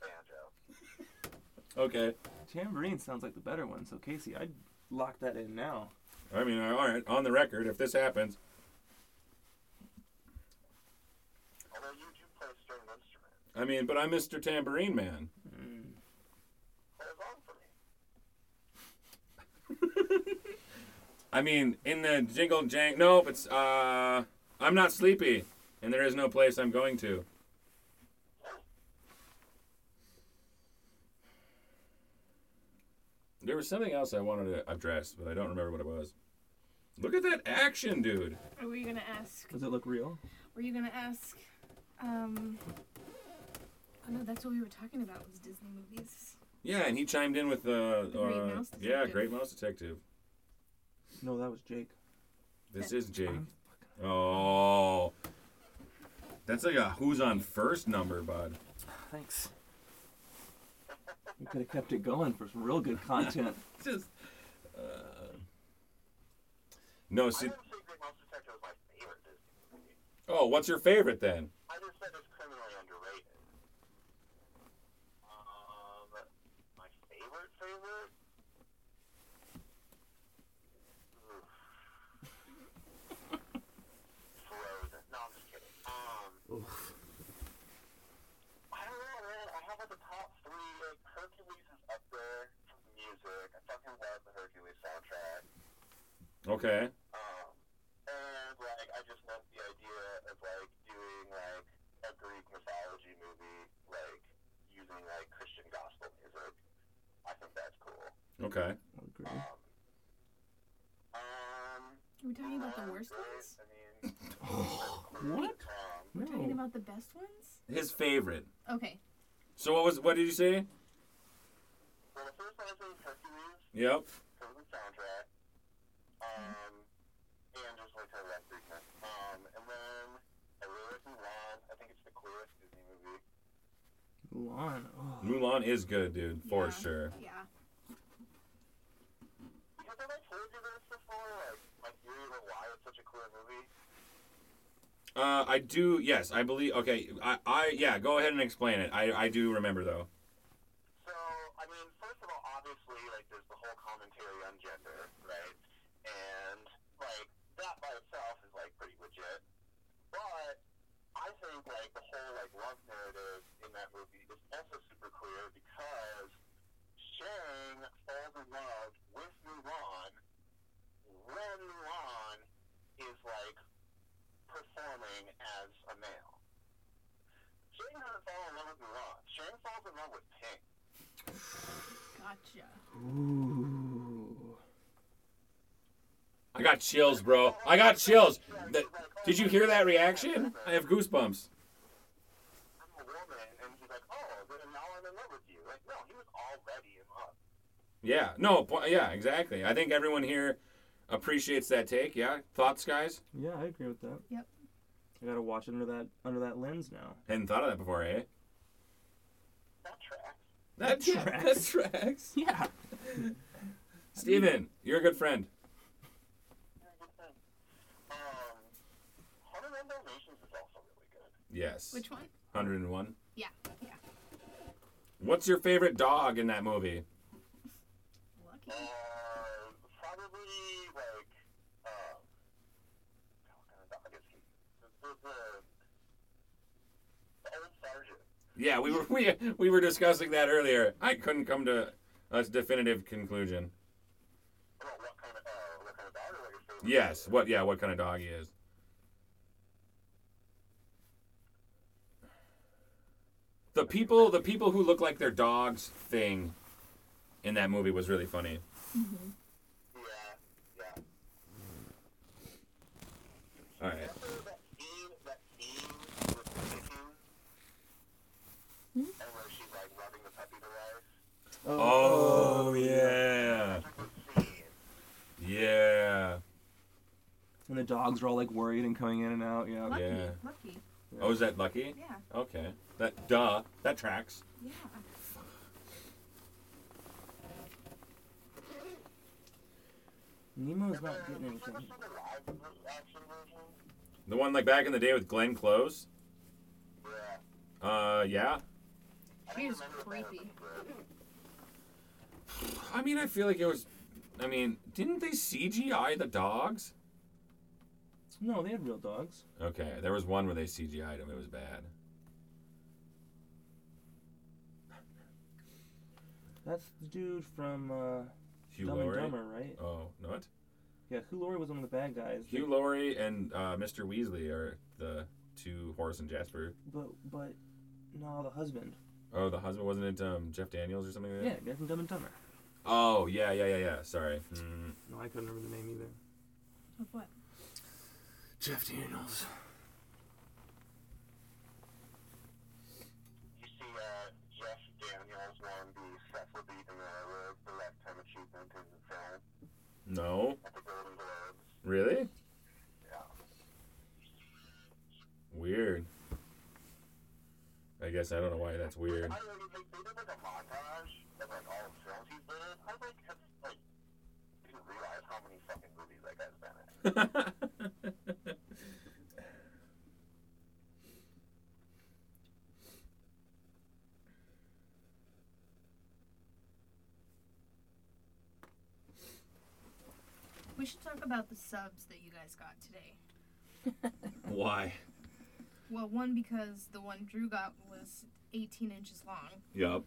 Banjo. Okay. Tambourine sounds like the better one, so Casey, I'd lock that in now. I mean, all right. On the record, if this happens, Although you do play a string instrument. I mean, but I'm Mr. Tambourine Man. Play a song for me. I mean, in the jingle jank. Nope. It's uh, I'm not sleepy, and there is no place I'm going to. There was something else I wanted to address, but I don't remember what it was. Look at that action, dude. Were you gonna ask? Does it look real? Were you gonna ask? Um. Oh no, that's what we were talking about. Was Disney movies? Yeah, and he chimed in with the, The Great uh, Mouse yeah, Great Mouse Detective. No, that was Jake. This is Jake. Oh, that's like a who's on first number, bud. Thanks. We could have kept it going for some real good content. Just, uh, no, see. didn't say Great Mouse Detective was my favorite Disney movie. Oh, what's your favorite then? I just said it's criminally underrated. Um, my favorite favorite? Oof. Frozen. No, I'm just kidding. Um, I don't know, man. I have like the top three. Like Hercules is up there for the music. I fucking love the Hercules soundtrack. Okay. Um, and like I just love the idea of like doing like a Greek mythology movie, like using like Christian gospel music. I think that's cool. Okay. Agree. Um, um, Are we talking about the worst great. ones? I mean, What? Um, We're talking about the best ones. His favorite. Okay. So what was? What did you say? well, the first one is Hercules Yep. for the soundtrack. Um, and just like I love Greekness. Um, and then I really like Mulan. I think it's the coolest Disney movie. Mulan. Oh. Mulan is good, dude, for Yeah. sure. Yeah. Because have I told you this before? Like, my theory about why it's such a cool movie? Uh, I do. Yes, I believe. Okay. I. I. Yeah. Go ahead and explain it. I. I do remember though. I mean, first of all, obviously, like, there's the whole commentary on gender, right? And, like, that by itself is, like, pretty legit. But I think, like, the whole, like, love narrative in that movie is also super clear because Shang falls in love with Mulan when Mulan is, like, performing as a male. Shang doesn't fall in love with Mulan. Shang falls in love with Ping. Gotcha. Ooh. I got chills, bro. I got chills. That, did you hear that reaction? I have goosebumps. I'm a woman, and he's like, oh, then now I'm in love with you. Like, no, he was already in love. Yeah. No. Yeah. Exactly. I think everyone here appreciates that take. Yeah. Thoughts, guys? Yeah, I agree with that. Yep. I gotta watch it under that under that lens now. Hadn't thought of that before, eh? That tracks. That yeah, tracks. that tracks. Yeah. Steven, you're a good friend. Yeah, good thing. Um, Hunter and Dalmatians is also really good. Yes. Which one? 101. Yeah. Yeah. What's your favorite dog in that movie? Lucky. Uh, probably, like, um, what kind of dog is he? The, the, the, the old sergeant. Yeah, we were we, we were discussing that earlier. I couldn't come to a definitive conclusion. About what kind of, uh, what kind of dog or what your favorite Yes. is? What? Yeah. What kind of dog he is? The people, the people who look like their dogs thing in that movie was really funny. Yeah, yeah. All right. Remember that scene, that scene with the kicking? Hmm? And where she's like rubbing the puppy to life? Oh yeah, Such a good scene. yeah. And the dogs are all like worried and coming in and out. Yeah. Lucky. Yeah. Lucky. Oh, is that Lucky? Yeah. Okay. That duh. That tracks. Yeah. Nemo's not getting did you ever anything. the live action version? The one like back in the day with Glenn Close. Yeah. Uh, yeah. I She is remember if that creepy. I mean, I feel like it was. I mean, didn't they CGI the dogs? No, they had real dogs. Okay, there was one where they CGI'd them. It was bad. That's the dude from uh, Hugh Dumb Laurie. and Dumber, right? Oh, not Yeah, Hugh Laurie was one of the bad guys. Hugh Laurie and uh, Mr. Weasley are the two Horace and Jasper. But but no, the husband. Oh, the husband wasn't it um, Jeff Daniels or something like Yeah, that? guy from Dumb and Dumber. Oh, yeah, yeah, yeah, yeah. Sorry. Mm. No, I couldn't remember the name either. Of what? Jeff Daniels. You see, uh, Jeff Daniels won the Cecil B. DeMille Award for Lifetime Achievement in the Film No, at the Golden Globes. really? Yeah. Weird. I guess I don't know why that's weird. I like, they, they did like a montage of like all the films he's been in. I like, have, like, didn't realize how many fucking movies that guy's been in. We should talk about the subs that you guys got today. why? Well, one because the one Drew got was 18 inches long, Yup.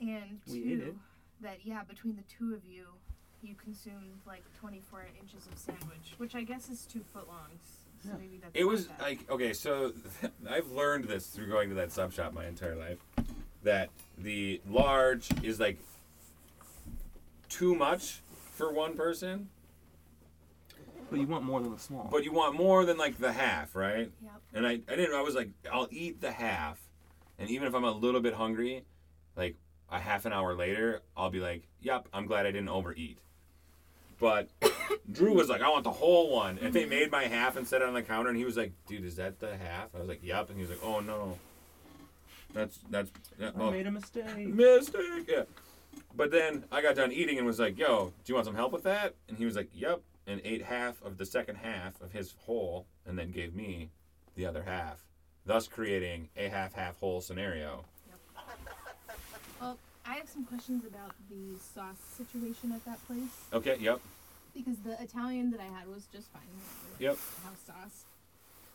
and We two, ate it. that yeah, between the two of you, you consumed like 24 inches of sandwich, which I guess is two foot long. So Yeah. maybe that's It was bad. like okay, so I've learned this through going to that sub shop my entire life. That the large is like too much for one person, But you want more than the small. but you want more than like the half, right? Yep. And I, I didn't I was like, I'll eat the half. And even if I'm a little bit hungry, like a half an hour later, I'll be like, Yep, I'm glad I didn't overeat. But Drew was like, I want the whole one. And they made my half and set it on the counter and he was like, Dude, is that the half? I was like, Yep. And he was like, Oh no. That's that's that, I oh, made a mistake. mistake. Yeah. But then I got done eating and was like, Yo, do you want some help with that? And he was like, Yep. And ate half of the second half of his whole and then gave me the other half, thus creating a half half whole scenario. Well, I have some questions about the sauce situation at that place Okay, yep. because the Italian that I had was just fine. Yep. House sauce.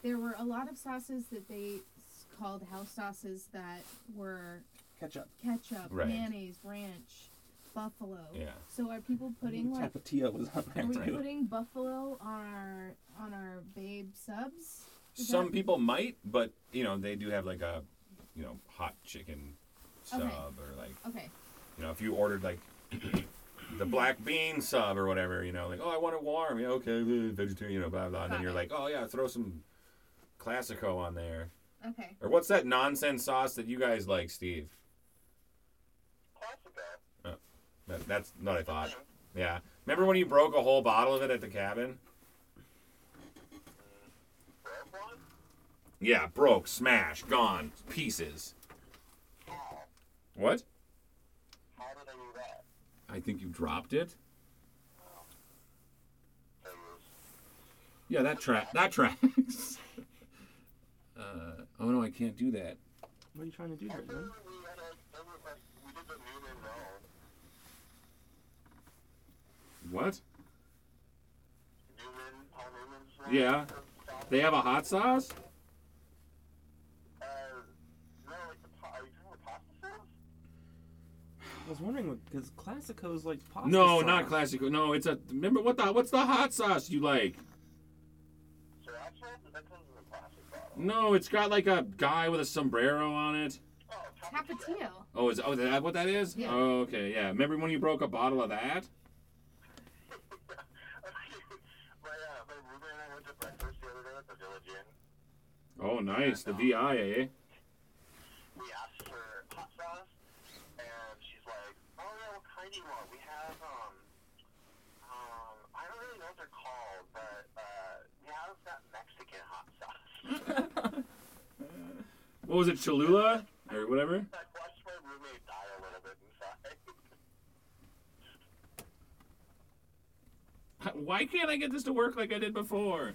There were a lot of sauces that they s- called house sauces that were Ketchup. ketchup, Right. mayonnaise, ranch, buffalo. Yeah. So are people mm-hmm. putting like Tapatio was on there are we too. putting buffalo on our on our babe subs? Is Some that- people might, but you know, they do have like a you know, hot chicken sub Okay. or like Okay. you know, if you ordered like the black bean sub or whatever, you know, like, oh I want it warm, yeah, okay, vegetarian, you know, blah blah and then Got you're like, Oh yeah, throw some Classico on there. Okay. Or what's that nonsense sauce that you guys like, Steve? Classico. Oh, that, that's not I thought. Mm-hmm. Yeah. Remember when you broke a whole bottle of it at the cabin? Yeah, broke, smash, gone, pieces. How? What? How did I do that? I think you dropped it. It Yeah, that track. That tracks. uh, oh no, I can't do that. What are you trying to do there, man? we had a, there was like, we did the Newman Roan. What? Newman, Paul Newman's. Yeah. They have a hot sauce? Uh, no, like the pa- are you talking about pasta sauce? I was wondering because Classico's like pasta No, sauce. not classic. No, it's a. Remember what the? What's the hot sauce you like? Sriracha? That comes in a plastic bottle. No, it's got like a guy with a sombrero on it. Oh, Tapatio. Oh, is oh is that what that is? Yeah. Oh, okay, yeah. Remember when you broke a bottle of that? my, uh, my roommate and I went to breakfast the other day at the Village Inn. Oh, nice. The VI, eh? We asked for hot sauce, and she's like, "Oh yeah, what kind do you want? We have um, um, I don't really know what they're called, but uh, we have that Mexican hot sauce." What was it, Cholula or whatever? I watched my roommate die a little bit inside. Why can't I get this to work like I did before?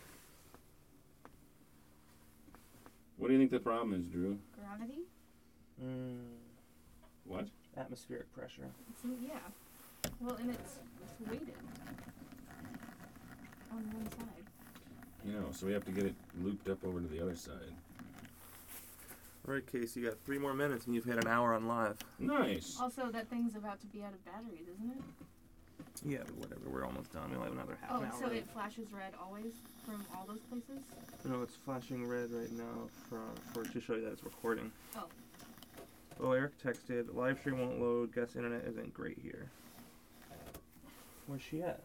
What do you think the problem is, Drew? Gravity? Mm, What? Atmospheric pressure. So, yeah. Well, and it's, it's weighted on one side. You know, so we have to get it looped up over to the other side. All right, Casey, you got three more minutes and you've hit an hour on live. Nice. Also, that thing's about to be out of batteries, isn't it? Yeah, but whatever. We're almost done. We'll have another half Oh, an hour. Oh, so it flashes red always from all those places? No, it's flashing red right now for, for to show you that it's recording. Oh. Oh, Erica texted, live stream won't load, guess internet isn't great here. Where's she at?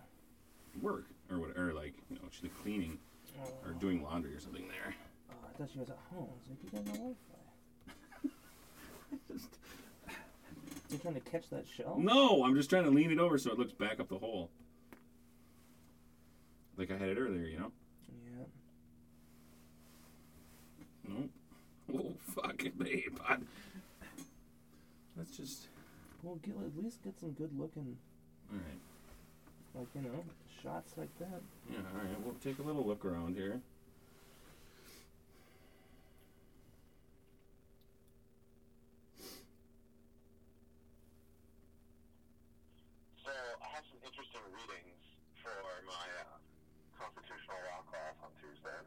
Work or what? Or like, you know, she's cleaning oh. or doing laundry or something there. Oh, I thought she was at home. I was like, you got no Wi-Fi. You trying to catch that shell? No, I'm just trying to lean it over so it looks back up the hole. Like I had it earlier, you know? Yeah. No. Oh, fuck it, babe. I... Let's just. Well, get, at least get some good looking, Alright. like, you know, shots like that. Yeah, alright. We'll take a little look around here. So I have some interesting readings for my uh, constitutional law class on Tuesday.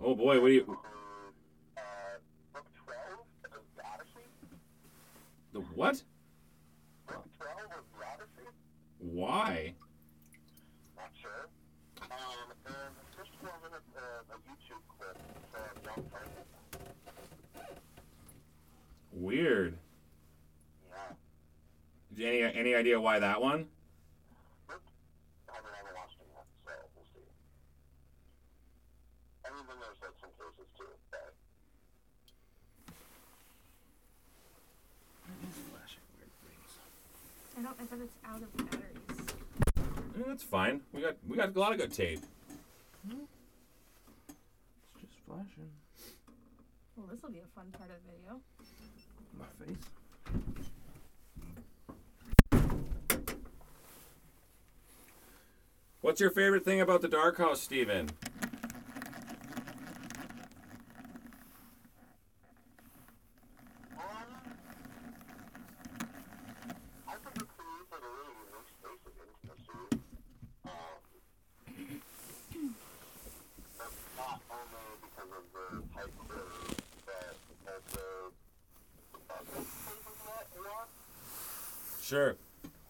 Oh boy, what do you. Include uh, book 12 of the Odyssey. The what? Book 12 of the Odyssey. Why? Not sure. Um, and just four minutes of a YouTube clip from Young Francis. Weird. Yeah. Any any idea why that one? I haven't, I haven't watched them yet, so we'll see. I mean, then there's like some cases too, but Flashing weird things. I don't, I bet it's out of batteries. Mm, That's fine. We got we got a lot of good tape. It's just flashing. Well, this will be a fun part of the video. My face. What's your favorite thing about the Dark House, Steven? um, I think it creates like a really unique space of intimacy. Um, but not only because of the tight quarters, but also because of that a lot. Sure.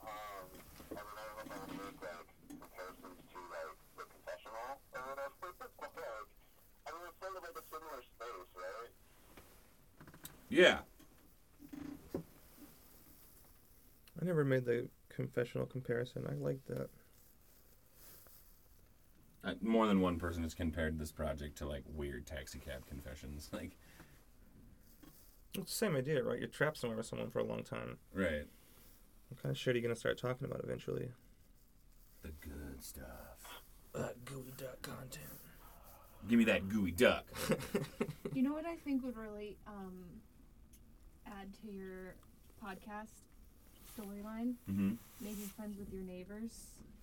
Um, I mean, I don't know if I want to make like comparisons to like the confessional or whatever, but like, I mean, it's sort of like a similar space, right? Yeah. I never made the confessional comparison. I like that. Uh, more than one person has compared this project to like weird taxi cab confessions. Like, It's the same idea, right? You're trapped somewhere with someone for a long time. right. What kind of shit are you gonna start talking about eventually? The good stuff. Uh, geoduck content. Give me that geoduck. You know what I think would really um, add to your podcast storyline? mm-hmm. Making friends with your neighbors.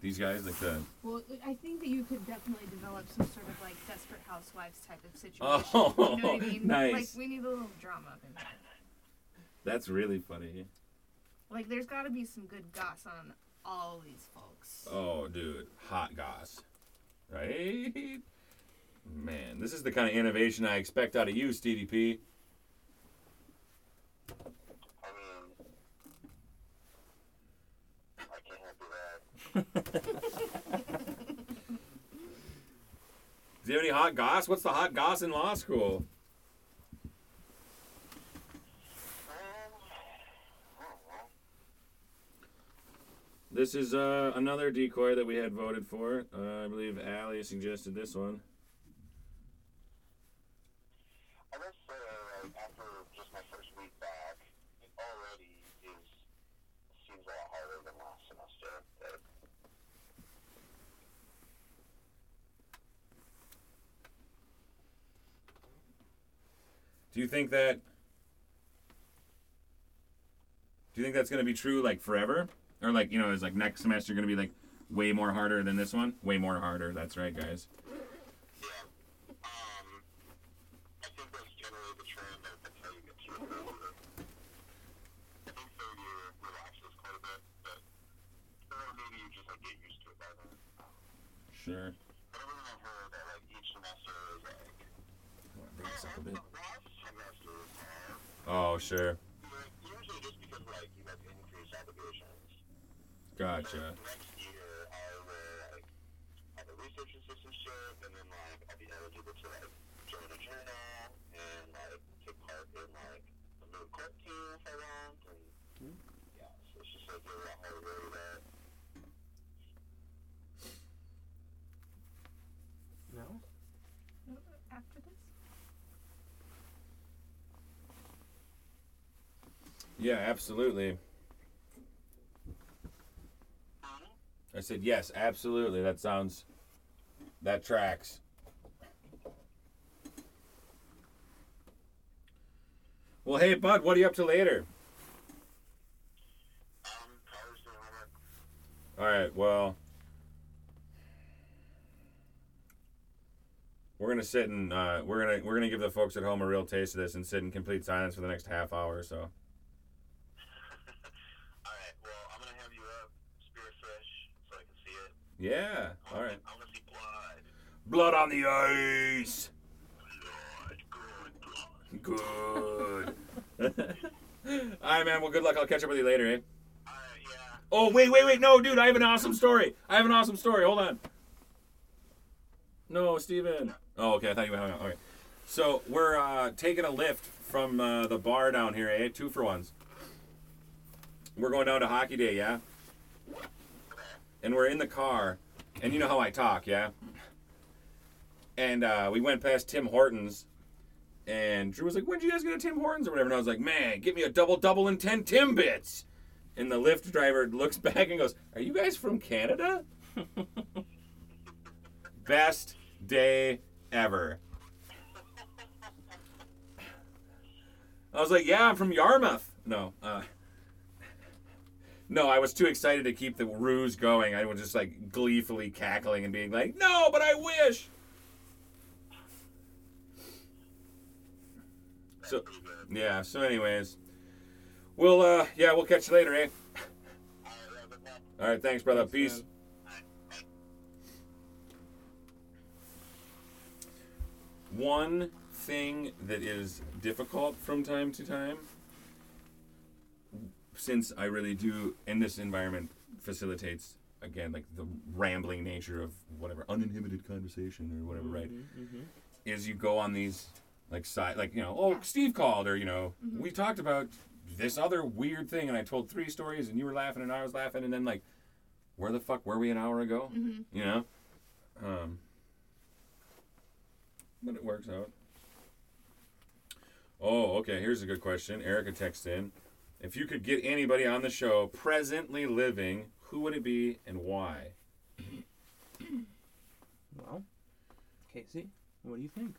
These guys, like the. Well, I think that you could definitely develop some sort of like desperate housewives type of situation. Oh, you know what I mean? nice. Like we need a little drama in there. That's really funny. Like there's got to be some good goss on all these folks. Oh, dude, hot goss, right? Man, this is the kind of innovation I expect out of you, Stevie P. I mean, I can't help you that. Do you have any hot goss? What's the hot goss in law school? This is uh, another decoy that we had voted for. Uh, I believe Allie suggested this one. I must say, like, after just my first week back, it already is seems a lot harder than last semester. But Do you think that? Do you think that's gonna be true like forever, or like you know, is like next semester gonna be like way more harder than this one? Way more harder. That's right, guys. Yeah. Sure. Usually just because like you have increased obligations. Gotcha. Next year I will like have a research assistant and then like I'll be eligible to like join a journal and like take part in like a new court team if I want and yeah, so it's just like a lot harder to that. No. After this? Yeah, absolutely. I said yes, absolutely. That sounds. That tracks. Well, hey, bud, what are you up to later? All right. Well, we're gonna sit and uh, we're gonna we're gonna give the folks at home a real taste of this and sit in complete silence for the next half hour or so. Alright, well I'm gonna have you up spearfish so I can see it. Yeah. I All right. I wanna see blood. Blood on the ice. Blood, good blood. Good. All right, man. Well, good luck. I'll catch up with you later, eh? Yeah. Oh, wait, wait, wait. No, dude, I have an awesome story. I have an awesome story. Hold on. No, Steven. Oh, okay. I thought you were hung up. Okay. So we're uh, taking a lift from uh, the bar down here, eh? Two for ones. We're going down to hockey day, yeah? And we're in the car, and you know how I talk, yeah? And uh, we went past Tim Hortons, and Drew was like, When'd you guys get to Tim Hortons or whatever? And I was like, Man, get me a double double and 10 Timbits." And the Lyft driver looks back and goes, Are you guys from Canada? Best day ever. I was like, Yeah, I'm from Yarmouth. No, uh, no, I was too excited to keep the ruse going. I was just like gleefully cackling and being like, No, but I wish. So, yeah, so, anyways, we'll, uh, yeah, we'll catch you later, eh? Alright, yeah, good luck. All right, thanks, brother. Peace. man. One thing that is difficult from time to time, since I really do, and this environment facilitates, again, like the rambling nature of whatever, uninhibited conversation or whatever, right? Mm-hmm. Is you go on these, like, side, like, you know, oh, Steve called, or, you know, we talked about this other weird thing, and I told three stories, and you were laughing, and I was laughing, and then, like, where the fuck were we an hour ago? Mm-hmm. You know? Um, but it works out. Oh, okay. Here's a good question. Erica texts in. If you could get anybody on the show presently living, who would it be and why? Well, Casey, what do you think?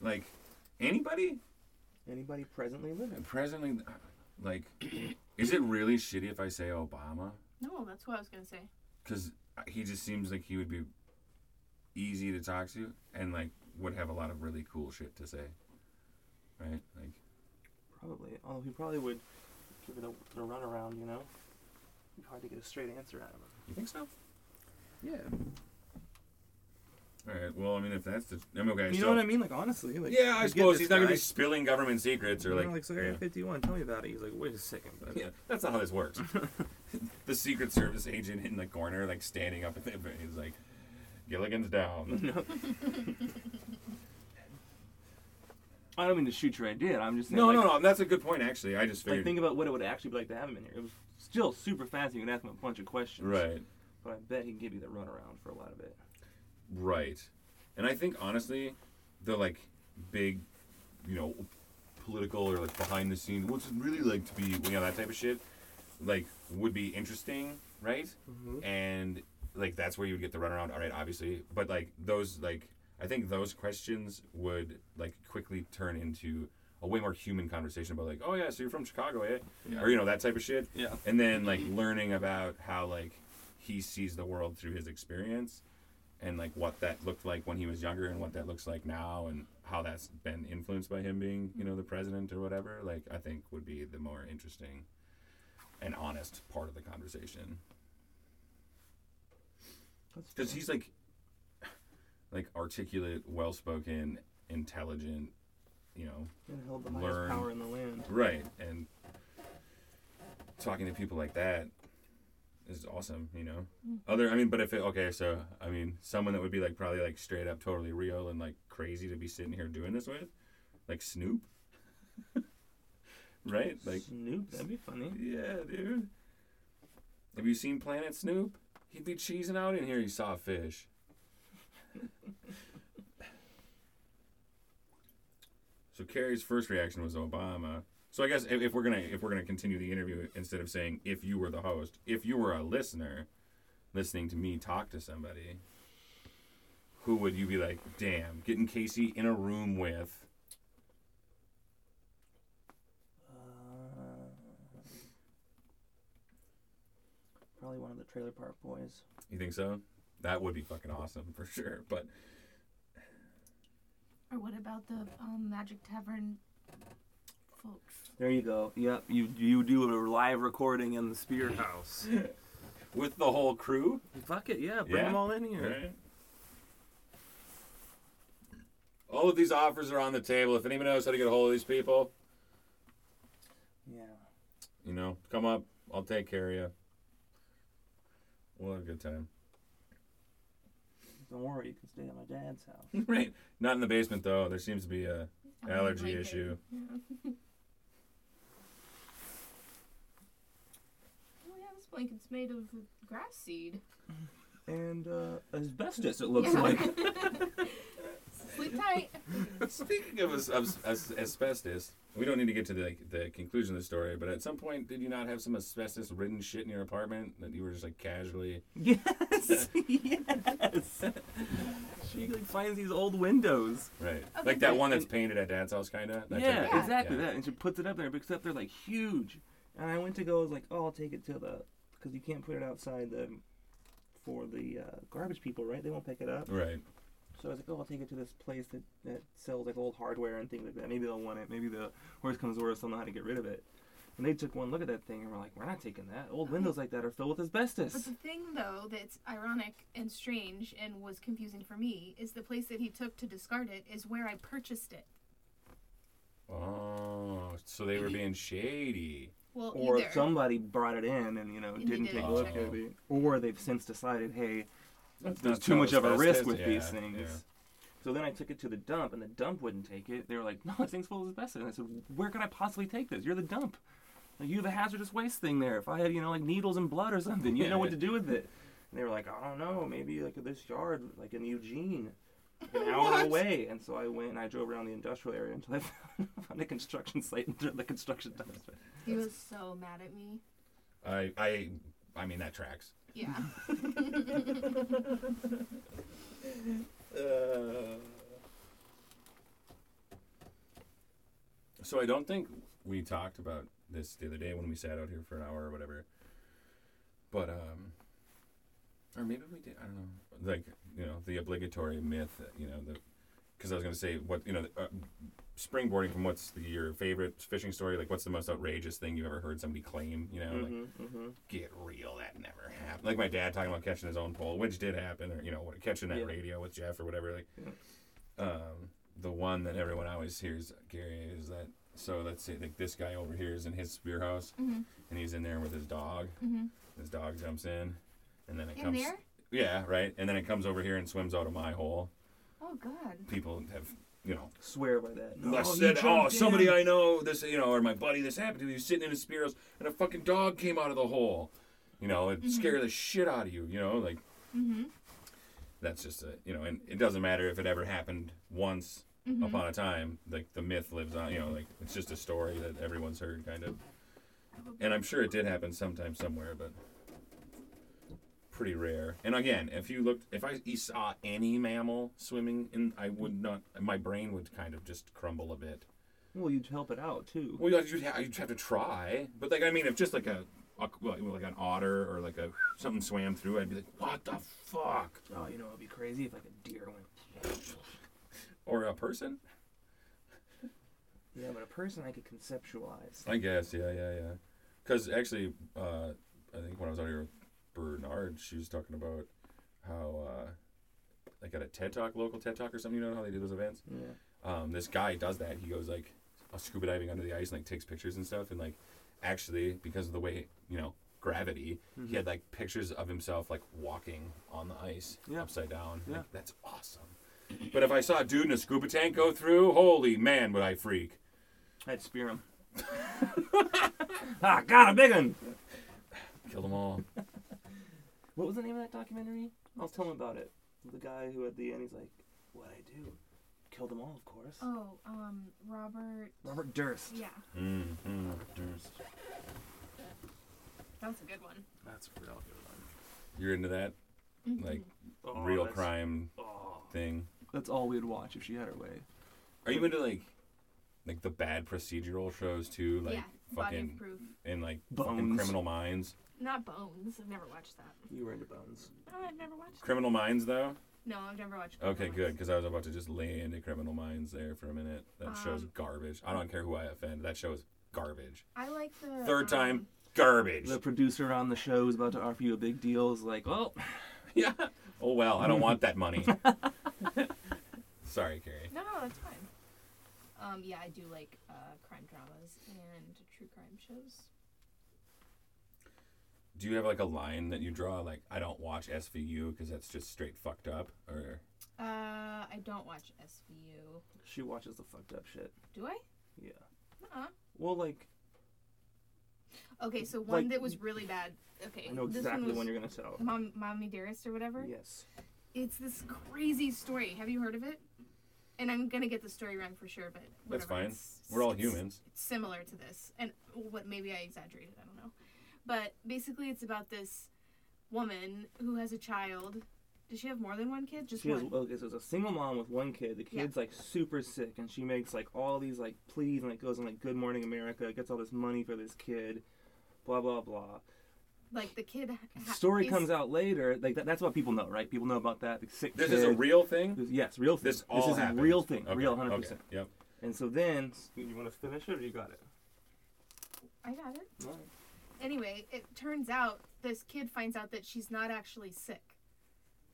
Like, anybody? Anybody presently living? Presently, like, is it really shitty if I say Obama? No, that's what I was gonna say. Because he just seems like he would be easy to talk to and, like, would have a lot of really cool shit to say. Right? Like, Probably. Although he probably would give it a, a runaround, you know? It'd be hard to get a straight answer out of him. you think so? Yeah. All right. Well, I mean, if that's the, I mean, okay. You so, know what I mean? Like, honestly. Like, Yeah, I suppose he's not gonna be spilling government secrets or like. know, like, so Area yeah. 51, tell me about it. He's like, wait a second. But Yeah, that's not how this works. the Secret Service agent in the corner, like standing up, and he's like, "Gilligan's down." I don't mean to shoot your idea. I'm just saying. no, like, no, no. That's a good point, actually. I just Like, think about what it would actually be like to have him in here. It was still super fancy. You can ask him a bunch of questions. right, But I bet he'd give you the runaround for a lot of it. right, and I think honestly, the like big, you know, political or like behind the scenes, what's it really like to be, you know, that type of shit, like would be interesting, right? Mm-hmm. and like that's where you would get the runaround. All right, obviously, but like those like I think those questions would like quickly turn into a way more human conversation about like, oh yeah, so you're from Chicago, eh? Yeah. Or you know that type of shit. Yeah. And then like learning about how like he sees the world through his experience, and like what that looked like when he was younger and what that looks like now, and how that's been influenced by him being you know the president or whatever. Like I think would be the more interesting and honest part of the conversation because he's like like articulate well spoken intelligent you know Yeah, held the highest learn. power in the land. right and talking to people like that is awesome you know? Mm-hmm. Other i mean but if it okay so i mean someone that would be like probably like straight up totally real and like crazy to be sitting here doing this with? Like snoop? Right like Snoop, that'd be funny. yeah dude. Have you seen planet snoop? He'd be cheesing out in here he saw a fish So Carrie's first reaction was Obama. So I guess if, if we're gonna if we're gonna continue the interview instead of saying if you were the host, if you were a listener, listening to me talk to somebody, who would you be like? Damn, getting Casey in a room with. Uh, probably one of the Trailer Park Boys. You think so? That would be fucking awesome for sure. But Or what about the um, Magic Tavern folks? There you go. Yep, you you do a live recording in the Spear House. with the whole crew, Fuck it, yeah, bring Yeah. them all in here. right? All of these offers are on the table. If anyone knows how to get a hold of these people, Yeah. you know, come up. I'll take care of you. We'll have a good time. Don't worry, you can stay at my dad's house. right. Not in the basement though. There seems to be a I allergy like issue. Yeah. oh yeah, this blanket's made of grass seed. And uh, Asbestos, it looks Yeah. like. Sleep tight. Speaking of, as, of as, asbestos, we don't need to get to the the conclusion of the story. But at some point, did you not have some asbestos-ridden shit in your apartment that you were just like casually? yes, yes. she like finds these old windows. Right. Okay, like that one that's painted at Dad's house, kind of. yeah, Yeah. exactly Yeah. that. And she puts it up there, except they're like huge. and I went to go. I was like, oh, I'll take it to the because you can't put it outside the for the uh, garbage people, right? They won't pick it up. Right. So I was like, oh, I'll take it to this place that, that sells like old hardware and things like that. Maybe they'll want it. Maybe the worst comes to worst, they'll know how to get rid of it. And they took one look at that thing and were like, we're not taking that. Old windows like that are filled with asbestos. But the thing, though, that's ironic and strange and was confusing for me is the place that he took to discard it is where I purchased it. Oh, so they were being shady. Well, Or either. somebody brought it in and you know And didn't didn't take a look at it. it. Or they've since decided, hey, That's there's too much of a risk with Yeah, these things. yeah. So then I took it to the dump, and the dump wouldn't take it. They were like, "No, this thing's full of asbestos." And I said, "Where could I possibly take this? You're the dump. Like, you have a hazardous waste thing there. If I had, you know, like needles and blood or something, you know what to do with it." And they were like, "I don't know, maybe like this yard, like in Eugene, like an hour What? away." And so I went and I drove around the industrial area until I found, found a construction site and threw the construction dumpster. He was so mad at me. I, I, I mean that tracks. Yeah. So I don't think we talked about this the other day when we sat out here for an hour or whatever. But um, or maybe we did. I don't know. Like you know the obligatory myth. You know the because I was gonna say what you know uh, springboarding from what's the, your favorite fishing story. Like what's the most outrageous thing you've ever heard somebody claim? You know Mm-hmm, mm-hmm. get real that never happened. Like my dad talking about catching his own pole, which did happen, or you know catching that Yeah. radio with Jeff or whatever. Like um, the one that everyone always hears, Gary, is that. So let's say like this guy over here is in his spear house, Mhm. and he's in there with his dog. Mhm. His dog jumps in, and then it In comes. there? Yeah, right. And then it comes over here and swims out of my hole. Oh God. People have, you know, Swear by that. I you said, oh, somebody in." I know, this, you know, or my buddy, this happened to. He was sitting in his spear house, and a fucking dog came out of the hole. You know, it scared the shit out of you. You know, like Mm-hmm. that's just a, you know, and it doesn't matter if it ever happened once Mm-hmm. upon a time. Like the myth lives on. You know, like it's just a story that everyone's heard, kind of. And I'm sure it did happen sometime somewhere, but pretty rare. And again, if you looked, if I saw any mammal swimming in, I would not. My brain would kind of just crumble a bit. Well, you'd help it out too. Well, you'd have, you'd have to try. But like, I mean, if just like a, a like an otter or like a something swam through, I'd be like, what the fuck? Oh, you know, it'd be crazy if like a deer went. Or a person? Yeah, but a person I could conceptualize. I guess, yeah, yeah, yeah. Because actually, uh, I think when I was out here Bernard, she was talking about how, uh, like at a TED Talk, local TED Talk or something, you know how they do those events? Yeah. Um, this guy does that. He goes like scuba diving under the ice and like takes pictures and stuff. And like, actually, because of the way, you know, gravity, he had like pictures of himself like walking on the ice Yeah. upside down. Yeah. Like, that's awesome. But if I saw a dude in a scuba tank go through, holy man, would I freak. I'd spear him. ah, got a big one. Kill them all. What was the name of that documentary? I'll tell him about it. The guy who at the end he's like, "What I do? Killed them all, of course." Oh, um, Robert. Robert Durst. Yeah, Mm, mm, mm. that's a good one. That's a real good one. You're into that like Oh, real crime Oh, thing. that's all we'd watch if she had her way. Are you into like like the bad procedural shows too? Like yeah, Body fucking of Proof. and like fucking Bones. Criminal Minds. Not Bones. I've never watched that. You were into Bones. Oh, I've never watched. Criminal Minds though. No, I've never watched. Okay, Bones. good because I was about to just lay into Criminal Minds there for a minute. That show's Um, garbage. I don't care who I offend. That show is garbage. I like the Third um, time, garbage. The producer on the show is about to offer you a big deal. Is like, well, yeah. Oh well, I don't want that money. Sorry, Carrie. No, no, that's fine. Um, yeah, I do like uh, crime dramas and true crime shows. Do you have like a line that you draw? Like, I don't watch SVU because that's just straight fucked up. Or Uh, I don't watch SVU. she watches the fucked up shit. Do I? Yeah. Uh-uh. Well, like, Okay, so one Like- that was really bad. Okay, I know this exactly one was when you're gonna tell. Mom, Mommy Dearest or whatever. Yes. It's this crazy story. Have you heard of it? And I'm gonna get the story wrong for sure, but That's fine. It's- We're all it's- humans. It's similar to this, and what maybe I exaggerated. I don't know, but basically, it's about this woman who has a child. Does she have more than one kid? Just She has, one. okay, so it's a single mom with one kid. The Yeah. kid's like super sick, and she makes like all these like pleas, and like goes on like Good Morning America, gets all this money for this kid, blah blah blah. Like the kid. Ha- story is- comes out later. Like that, that's what people know, right? People know about that. The sick this kid. is a real thing. This- yes, real thing. This all is happened. a real thing, Okay, real hundred okay, percent. Yep. And so then, you want to finish it, or you got it? I got it. All right. Anyway, it turns out this kid finds out that she's not actually sick.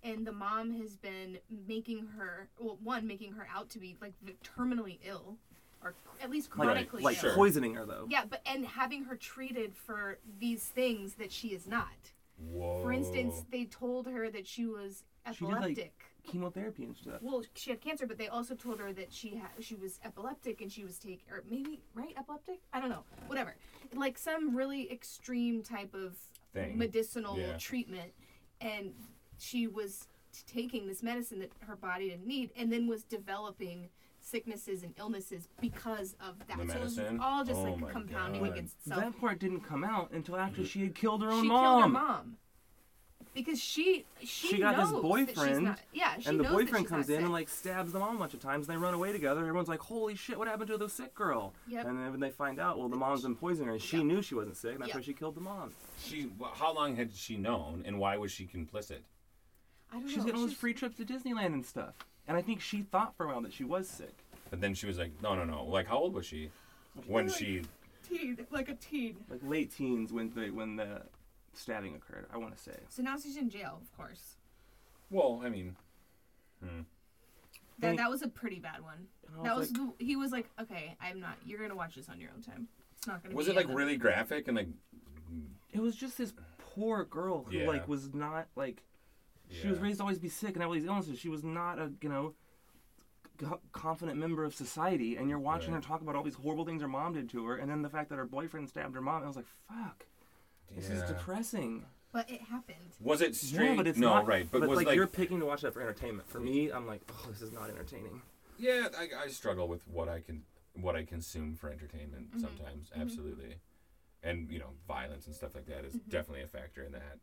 And the mom has been making her, well, one, making her out to be like terminally ill, or at least chronically like ill. Sure. poisoning her though. Yeah, but and having her treated for these things that she is not. Whoa. For instance, they told her that she was She did, like- epileptic. Chemotherapy and stuff. well, she had cancer, but they also told her that she had she was epileptic and she was taking, or maybe right epileptic. I don't know. Whatever, like some really extreme type of Thing. medicinal Yeah. treatment, and she was t- taking this medicine that her body didn't need, and then was developing sicknesses and illnesses because of that. The so it was all just Oh like compounding God. against itself. That part didn't come out until after she had killed her own she mom. killed her mom because she she, She got this knows that she's boyfriend, not- yeah, she and the knows that boyfriend she's comes not in and like stabs the mom a bunch of times. And they run away together. Everyone's like, "Holy shit! What happened to the sick girl?" Yep. And then when they find out, well, the mom's been poisoning her, and she Yep. knew she wasn't sick. And that's Yep. why she killed the mom. She. How long had she known, and why was she complicit? I don't know. She's know. getting all those free trips to Disneyland and stuff. And I think she thought for a while that she was sick. But then she was like, no, no, no. Like, how old was she when Like- she? teen, like a teen. Like late teens when the when the stabbing occurred. I want to say. So now she's in jail, of course. Well, I mean, hmm. That that was a pretty bad one. And I That was was the, he was like, okay, I'm not. You're gonna watch this on your own time. It's not gonna. Be. Was be it like the- really graphic and like? It was just this poor girl who Yeah. like was not like she was Yeah. raised to always be sick and have all these illnesses. She was not a you know co- confident member of society. And you're watching Right. her talk about all these horrible things her mom did to her, and then the fact that her boyfriend stabbed her mom. I was like, fuck, this is depressing. But it happened. Was it straight? Yeah, but it's no, not right. But, But, was like, like, you're picking to watch that for entertainment. For me, I'm like, oh, this is not entertaining. yeah, I, I struggle with what I can, what I consume for entertainment Mm-hmm. sometimes. Absolutely, and you know, violence and stuff like that is Mm-hmm. definitely a factor in that.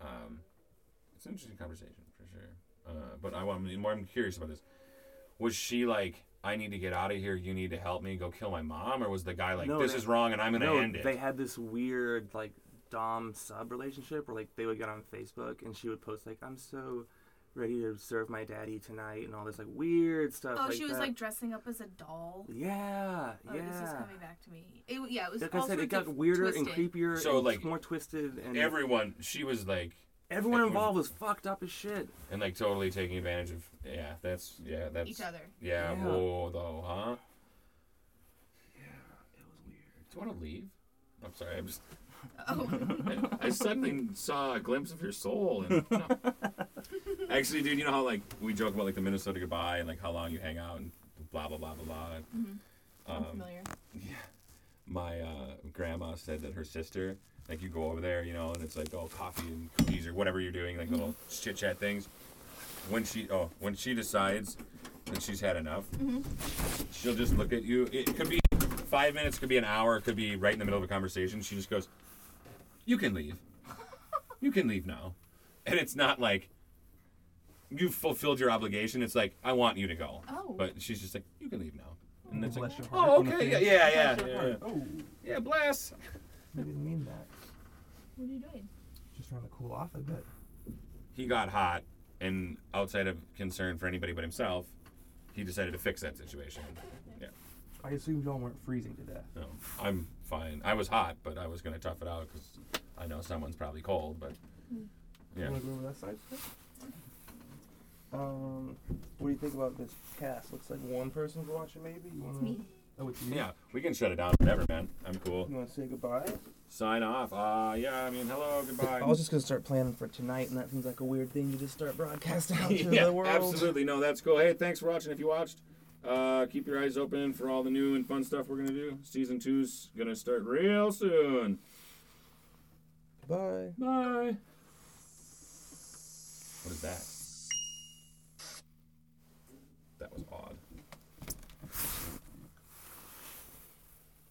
Um, it's an interesting conversation for sure. Uh, but I, I'm, I'm curious about this. Was she like, I need to get out of here. You need to help me go kill my mom, or was the guy like, No, this they- is wrong and I'm gonna no, end it? they had this weird like dom sub relationship where like they would get on Facebook and she would post like I'm so ready to serve my daddy tonight and all this like weird stuff. Oh, like she was that. like dressing up as a doll. yeah, Oh, this is coming back to me. It, yeah, it was. Like I all said, it got of weirder and creepier. So, and like, more twisted and Everyone, she was like, everyone everyone- involved was fucked up as shit. and like totally taking advantage of. Yeah, that's yeah, that's Each other. Yeah, Yeah. whoa, though, huh? Yeah, it was weird. Do you want to leave? I'm sorry, I'm just. Oh, I suddenly saw a glimpse of your soul. And, no. Actually, dude, you know how like we joke about like the Minnesota goodbye and like how long you hang out and blah blah blah blah blah. I'm Um, familiar. my uh, grandma said that her sister, like you go over there, you know, and it's like oh coffee and cookies or whatever you're doing, like little chit chat things. When she oh when she decides that she's had enough, she'll just look at you. It could be five minutes, could be an hour, could be right in the middle of a conversation. She just goes, "You can leave. You can leave now," and it's not like you've fulfilled your obligation. It's like I want you to go, Oh. but she's just like, "You can leave now." And it's like, Bless your oh, heart. oh, okay, yeah, face. yeah, yeah, yeah. Oh, yeah, bless. I didn't mean that. What are you doing? Just trying to cool off a bit. He got hot, and outside of concern for anybody but himself, he decided to fix that situation. Yeah, I assumed y'all weren't freezing to death. no, I'm fine. I was hot, but I was gonna tough it out because I know someone's probably cold, but yeah. You want to go over that side? Um, what do you think about this cast? Looks like one person's watching, maybe. You wanna... me. Oh, it's you. Yeah, we can shut it down. Whatever, man. I'm cool. You want to say goodbye? Sign off. Uh, yeah. I mean, hello, goodbye. I was just gonna start planning for tonight, and that seems like a weird thing to just start broadcasting out to yeah, the world. absolutely. No, that's cool. Hey, thanks for watching. If you watched, uh, keep your eyes open for all the new and fun stuff we're gonna do. Season two's gonna start real soon. Bye. Bye. What is that?